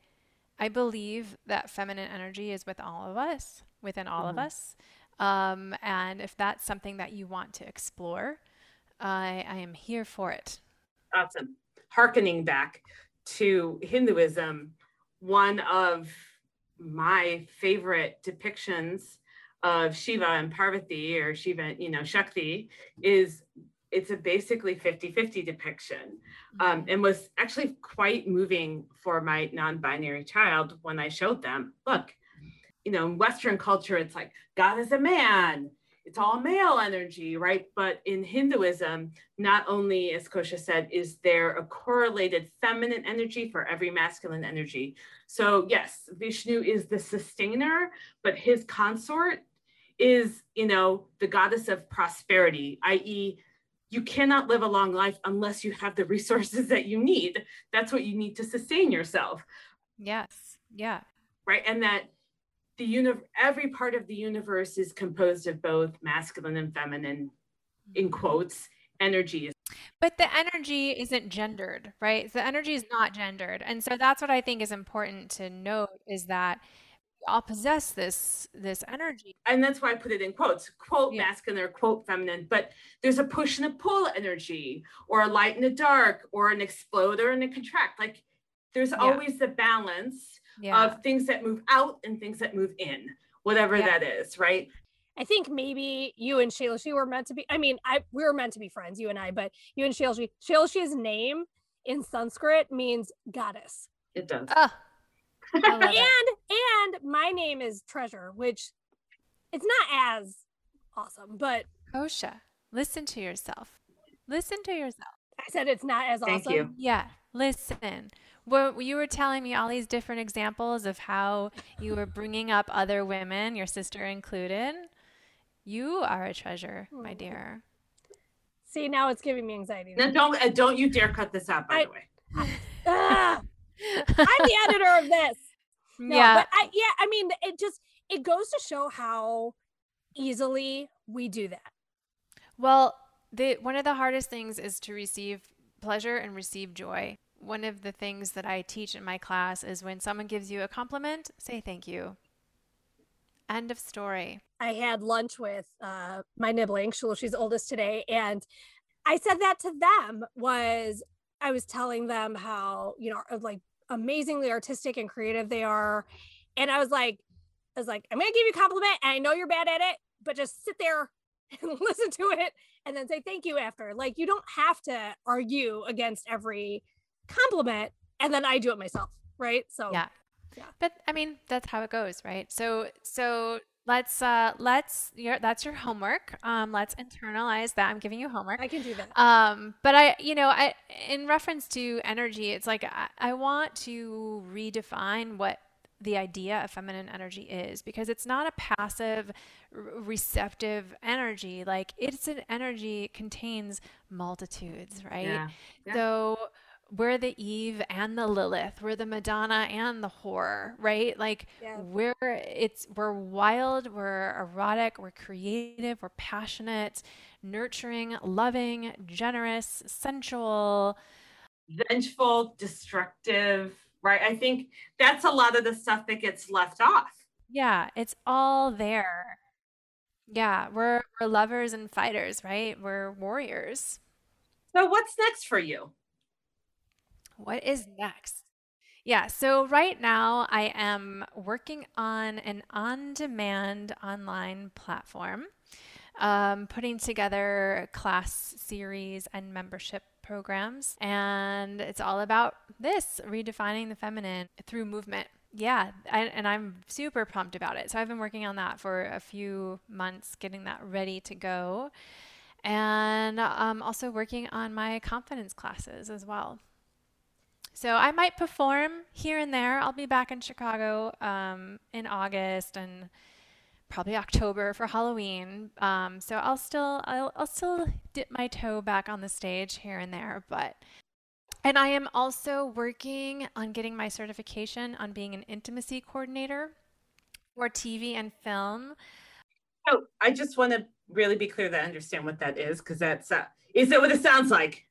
I believe that feminine energy is with all of us within all mm-hmm. of us. Um, and if that's something that you want to explore, I, I am here for it. Awesome. Harkening back to Hinduism, one of my favorite depictions of Shiva and Parvati or Shiva, you know, Shakti is it's a basically 50-50 depiction um, mm-hmm. and was actually quite moving for my non-binary child when I showed them, look, you know, in Western culture, it's like God is a man. It's all male energy, right? But in Hinduism, not only, as Kosha said, is there a correlated feminine energy for every masculine energy. So, yes, Vishnu is the sustainer, but his consort is, you know, the goddess of prosperity, i.e., you cannot live a long life unless you have the resources that you need. That's what you need to sustain yourself. Yes. Yeah. Right. And that the uni- every part of the universe is composed of both masculine and feminine in mm-hmm. quotes energies but the energy isn't gendered right the energy is not gendered and so that's what i think is important to note is that we all possess this this energy and that's why i put it in quotes quote yeah. masculine or quote feminine but there's a push and a pull energy or a light and a dark or an exploder and a contract like there's yeah. always the balance yeah. of things that move out and things that move in, whatever yeah. that is, right? I think maybe you and Shailashi were meant to be. I mean, I we were meant to be friends, you and I, but you and Shailashi, Shailashi's name in Sanskrit means goddess. It does. Oh, and and my name is Treasure, which it's not as awesome, but Kosha, listen to yourself. Listen to yourself. I said it's not as Thank awesome. You. Yeah, listen. Well, you were telling me all these different examples of how you were bringing up other women, your sister included. You are a treasure, my dear. See, now it's giving me anxiety. No, don't uh, don't you dare cut this out. By I, the way, ah, I'm the editor of this. No, yeah, but I, yeah, I mean, it just it goes to show how easily we do that. Well, the one of the hardest things is to receive pleasure and receive joy one of the things that I teach in my class is when someone gives you a compliment, say thank you. End of story. I had lunch with uh, my nibbling. She's oldest today, and I said that to them was I was telling them how you know like amazingly artistic and creative they are, and I was like, I was like, I'm gonna give you a compliment, and I know you're bad at it, but just sit there and listen to it, and then say thank you after. Like you don't have to argue against every compliment and then I do it myself, right? So yeah. Yeah. But I mean, that's how it goes, right? So so let's uh let's your that's your homework. Um let's internalize that. I'm giving you homework. I can do that. Um but I you know, I in reference to energy, it's like I, I want to redefine what the idea of feminine energy is because it's not a passive receptive energy like it's an energy contains multitudes right yeah. Yeah. so we're the Eve and the Lilith. We're the Madonna and the whore, right? Like yeah. we're it's we're wild, we're erotic, we're creative, we're passionate, nurturing, loving, generous, sensual, vengeful, destructive, right? I think that's a lot of the stuff that gets left off. Yeah, it's all there. Yeah, we're we're lovers and fighters, right? We're warriors. So what's next for you? What is next? Yeah, so right now I am working on an on demand online platform, um, putting together class series and membership programs. And it's all about this redefining the feminine through movement. Yeah, I, and I'm super pumped about it. So I've been working on that for a few months, getting that ready to go. And I'm um, also working on my confidence classes as well. So I might perform here and there. I'll be back in Chicago um, in August and probably October for Halloween. Um, so I'll still I'll, I'll still dip my toe back on the stage here and there, but and I am also working on getting my certification on being an intimacy coordinator for TV and film. Oh, I just want to really be clear that I understand what that is because that's uh, is that what it sounds like?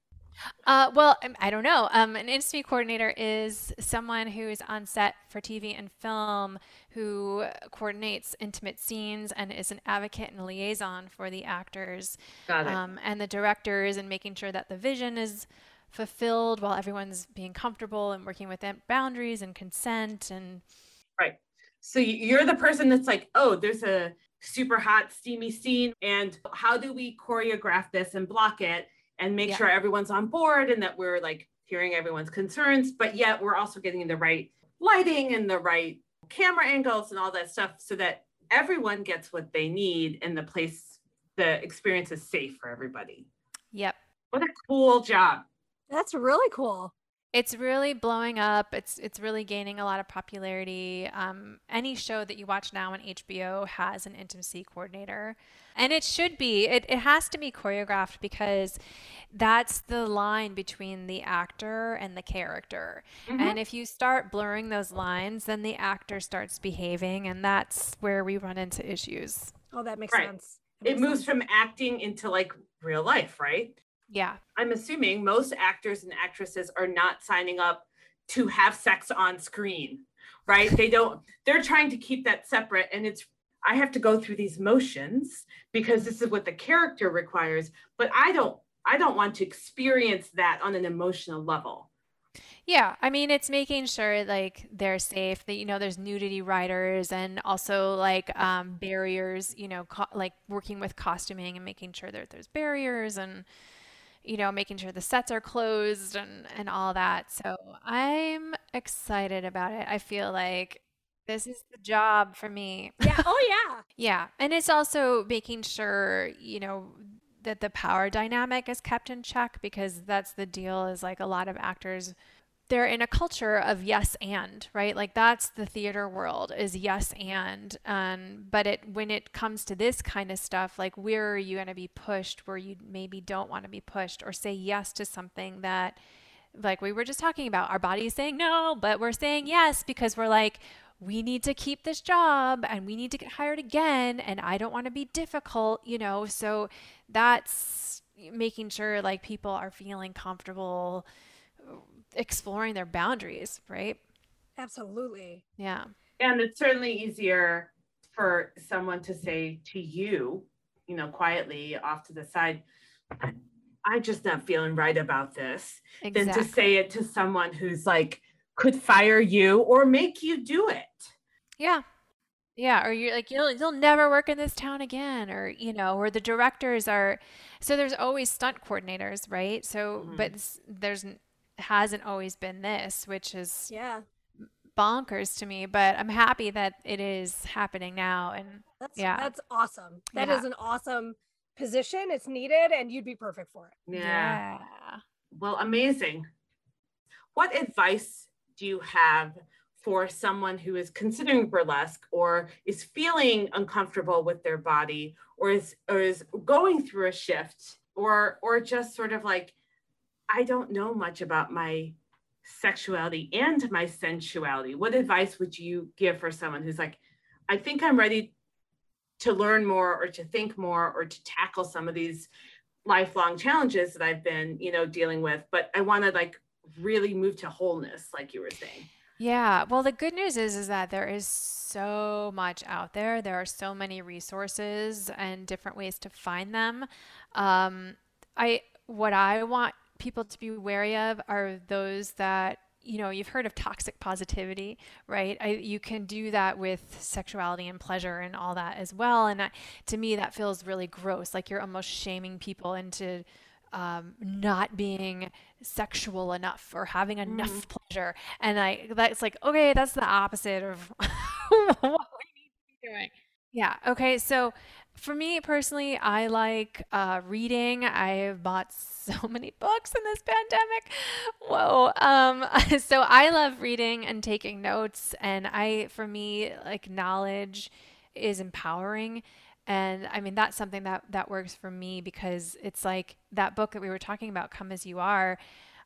Uh, well, um, I don't know. Um, an intimacy coordinator is someone who is on set for TV and film who coordinates intimate scenes and is an advocate and liaison for the actors um, and the directors and making sure that the vision is fulfilled while everyone's being comfortable and working within boundaries and consent and right. So you're the person that's like oh there's a super hot steamy scene and how do we choreograph this and block it and make yeah. sure everyone's on board and that we're like hearing everyone's concerns, but yet we're also getting the right lighting and the right camera angles and all that stuff so that everyone gets what they need and the place, the experience is safe for everybody. Yep. What a cool job. That's really cool. It's really blowing up. It's it's really gaining a lot of popularity. Um, any show that you watch now on HBO has an intimacy coordinator, and it should be. It it has to be choreographed because that's the line between the actor and the character. Mm-hmm. And if you start blurring those lines, then the actor starts behaving, and that's where we run into issues. Oh, that makes right. sense. That it moves sense. from acting into like real life, right? Yeah. I'm assuming most actors and actresses are not signing up to have sex on screen, right? they don't, they're trying to keep that separate. And it's, I have to go through these motions because this is what the character requires, but I don't, I don't want to experience that on an emotional level. Yeah, I mean it's making sure like they're safe. That you know there's nudity riders and also like um, barriers. You know, co- like working with costuming and making sure that there's barriers and you know, making sure the sets are closed and, and all that. So I'm excited about it. I feel like this is the job for me. Yeah. Oh, yeah. yeah. And it's also making sure, you know, that the power dynamic is kept in check because that's the deal is like a lot of actors they're in a culture of yes and right? Like that's the theater world is yes and um, but it when it comes to this kind of stuff like where are you going to be pushed where you maybe don't want to be pushed? Or say yes to something that like we were just talking about our body is saying no but we're saying yes because we're like we need to keep this job and we need to get hired again and i don't want to be difficult you know? So that's making sure like people are feeling comfortable exploring their boundaries, right? Absolutely. Yeah. And it's certainly easier for someone to say to you, you know, quietly off to the side, I'm just not feeling right about this, exactly. than to say it to someone who's like, could fire you or make you do it. Yeah. Yeah, or you're like you'll you'll never work in this town again, or you know, or the directors are. So there's always stunt coordinators, right? So, mm-hmm. but there's hasn't always been this, which is yeah bonkers to me. But I'm happy that it is happening now, and that's yeah, that's awesome. That yeah. is an awesome position. It's needed, and you'd be perfect for it. Yeah. yeah. Well, amazing. What advice do you have for someone who is considering burlesque or is feeling uncomfortable with their body or is or is going through a shift or or just sort of like I don't know much about my sexuality and my sensuality. What advice would you give for someone who's like, I think I'm ready to learn more or to think more or to tackle some of these lifelong challenges that I've been, you know, dealing with, but I want to like really move to wholeness, like you were saying. Yeah. Well, the good news is is that there is so much out there. There are so many resources and different ways to find them. Um, I what I want people to be wary of are those that you know you've heard of toxic positivity right? I, you can do that with sexuality and pleasure and all that as well. And that, to me that feels really gross. Like you're almost shaming people into um, not being sexual enough or having mm-hmm. enough mm. pleasure. And i that's like okay that's the opposite of what we need to be doing. Yeah. Okay. So for me personally, I like uh, reading. I have bought so many books in this pandemic. Whoa. Um, so I love reading and taking notes. And I, for me, like knowledge is empowering. And I mean, that's something that, that works for me because it's like that book that we were talking about, Come As You Are.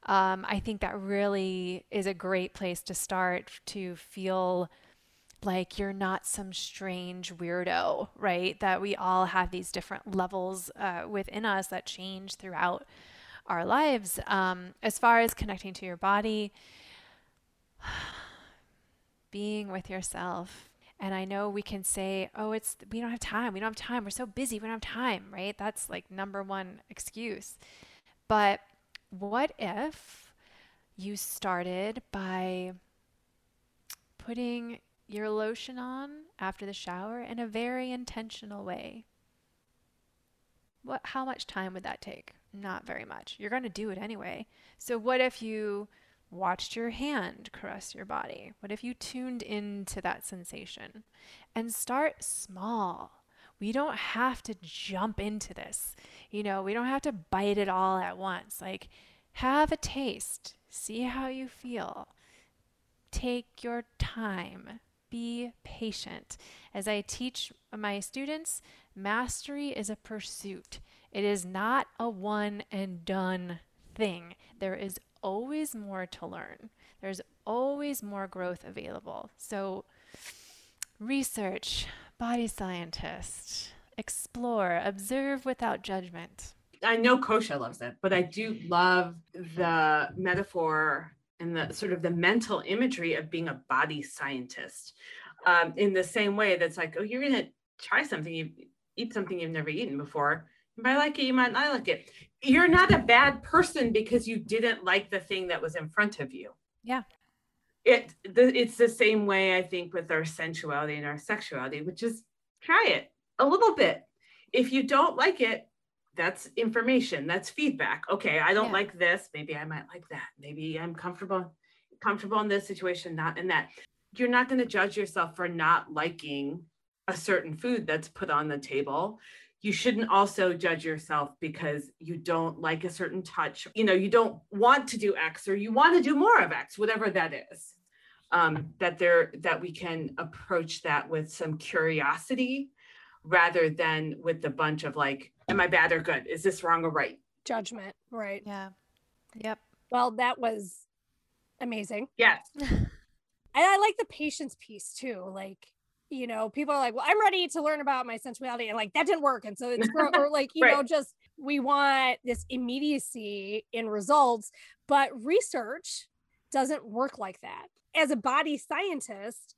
Um, I think that really is a great place to start to feel like you're not some strange weirdo, right? That we all have these different levels uh, within us that change throughout our lives. Um, as far as connecting to your body, being with yourself. And I know we can say, oh, it's, we don't have time. We don't have time. We're so busy. We don't have time, right? That's like number one excuse. But what if you started by putting your lotion on after the shower in a very intentional way. What how much time would that take? Not very much. You're going to do it anyway. So what if you watched your hand caress your body? What if you tuned into that sensation? And start small. We don't have to jump into this. You know, we don't have to bite it all at once. Like have a taste. See how you feel. Take your time be patient. As I teach my students, mastery is a pursuit. It is not a one and done thing. There is always more to learn. There's always more growth available. So, research, body scientist, explore, observe without judgment. I know Kosha loves it, but I do love the metaphor and the sort of the mental imagery of being a body scientist um, in the same way that's like oh you're going to try something you eat something you've never eaten before. You might like it you might not like it. You're not a bad person because you didn't like the thing that was in front of you. Yeah. It the, it's the same way i think with our sensuality and our sexuality which is try it a little bit. If you don't like it that's information that's feedback. Okay i don't yeah. like this maybe i might like that maybe i'm comfortable comfortable in this situation not in that. You're not going to judge yourself for not liking a certain food that's put on the table. You shouldn't also judge yourself because you don't like a certain touch. You know you don't want to do x or you want to do more of x whatever that is. Um, that there that we can approach that with some curiosity rather than with a bunch of like am I bad or good? Is this wrong or right? Judgment, right? Yeah. Yep. Well, that was amazing. Yes. and I like the patience piece too. Like, you know, people are like, well, I'm ready to learn about my sensuality. And like, that didn't work. And so it's, or like, you right. know, just we want this immediacy in results, but research doesn't work like that. As a body scientist,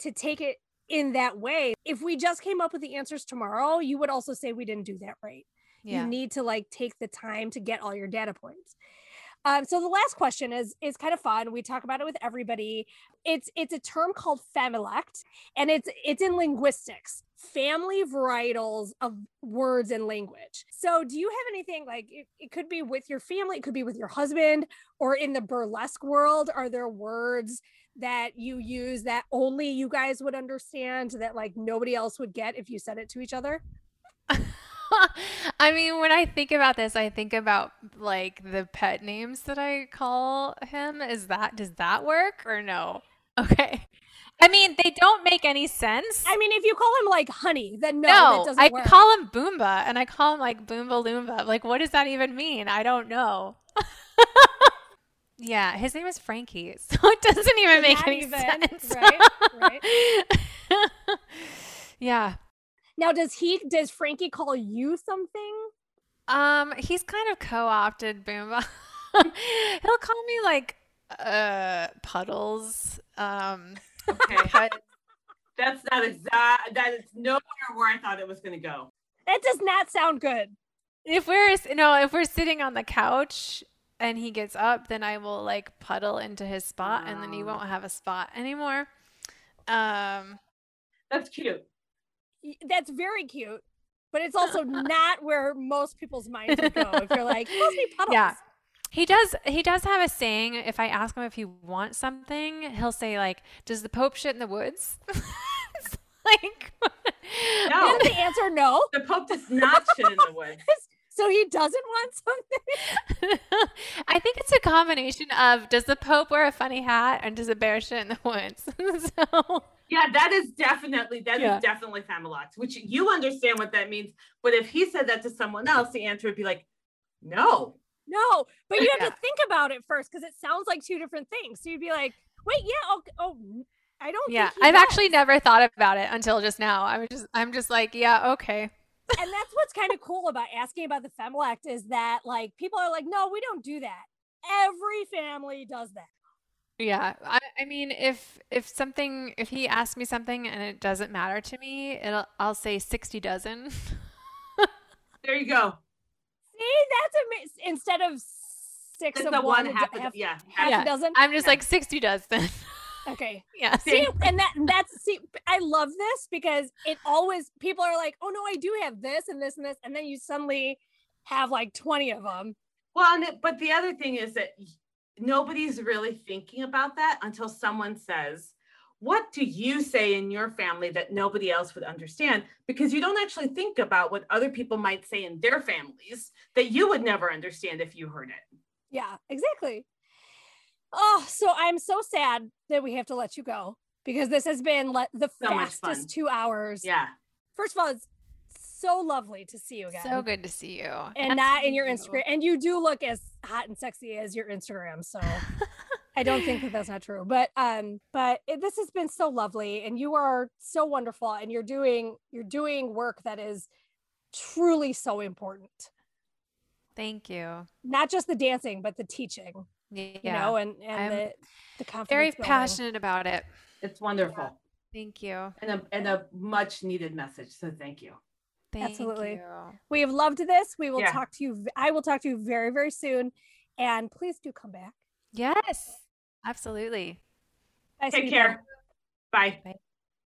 to take it in that way. If we just came up with the answers tomorrow, you would also say we didn't do that right. Yeah. You need to like take the time to get all your data points. Um, so the last question is is kind of fun. We talk about it with everybody. It's it's a term called familect, and it's it's in linguistics, family varietals of words and language. So do you have anything like it, it could be with your family, it could be with your husband, or in the burlesque world? Are there words that you use that only you guys would understand that like nobody else would get if you said it to each other? I mean, when I think about this, I think about like the pet names that I call him. Is that does that work or no? Okay. I mean, they don't make any sense. I mean, if you call him like honey, then no, no I work. call him Boomba and I call him like Boomba Loomba. Like, what does that even mean? I don't know. yeah, his name is Frankie, so it doesn't even make any even, sense. right? Right. yeah. Now, does he? Does Frankie call you something? Um, he's kind of co-opted Boomba. He'll call me like uh puddles. Um, Okay. but That's not exact. That is nowhere where I thought it was going to go. That does not sound good. if we're no, if we're sitting on the couch and he gets up, then I will like puddle into his spot, and then he won't have a spot anymore. Um, That's cute. That's very cute, but it's also not where most people's minds would go. If you're like, must be puddles. Yeah. He does he does have a saying if I ask him if he wants something, he'll say like, "Does the pope shit in the woods?" Like No. Is the answer no? The Pope does not shit in the woods. So he doesn't want something. I think it's a combination of does the pope wear a funny hat and does a bear shit in the woods? so Yeah, that is definitely that is Yeah. definitely Familect, which you understand what that means. But if he said that to someone else, the answer would be like, no. No, but you have Yeah. to think about it first because it sounds like two different things. So you'd be like, wait, yeah, oh, oh I don't. yeah, think I've actually never thought about it until just now. I'm just I'm just like, yeah, okay. And that's what's kind of cool about asking about the Familect is that like people are like, no, we don't do that. Every family does that. Yeah, I, I mean, if if something, if he asks me something and it doesn't matter to me, it'll I'll say sixty dozen. There you go. See, that's amazing. Instead of six It's of the one, one half, of half, the, yeah. half Yeah. a dozen. I'm just Yeah. like sixty dozen. Okay. yeah. See, and that that's see, I love this because it always people are like, oh no, I do have this and this and this, and then you suddenly have like twenty of them. Well, and it, but the other thing is that nobody's really thinking about that until someone says, What do you say in your family that nobody else would understand? Because you don't actually think about what other people might say in their families that you would never understand if you heard it. Yeah, exactly. Oh, so I'm so sad that we have to let you go because this has been le- the So fastest two hours. Yeah. First of all, it's so lovely to see you again. So good to see you. And not in your. Instagram. And you do look as hot and sexy as your Instagram. So I don't think that that's not true. But um, but it, this has been so lovely, and you are so wonderful, and you're doing you're doing work that is truly so important. Thank you. Not just the dancing, but the teaching. Yeah. You know, and and I'm the the confidence. very building. passionate about it. It's wonderful Thank you. and, a, and a much needed message. So thank you. Thank Absolutely. you. We have loved this. We will Yeah. talk to you. I will talk to you very very soon, and please do come back. Yes. Absolutely. Bye, Take care. Bye. Bye.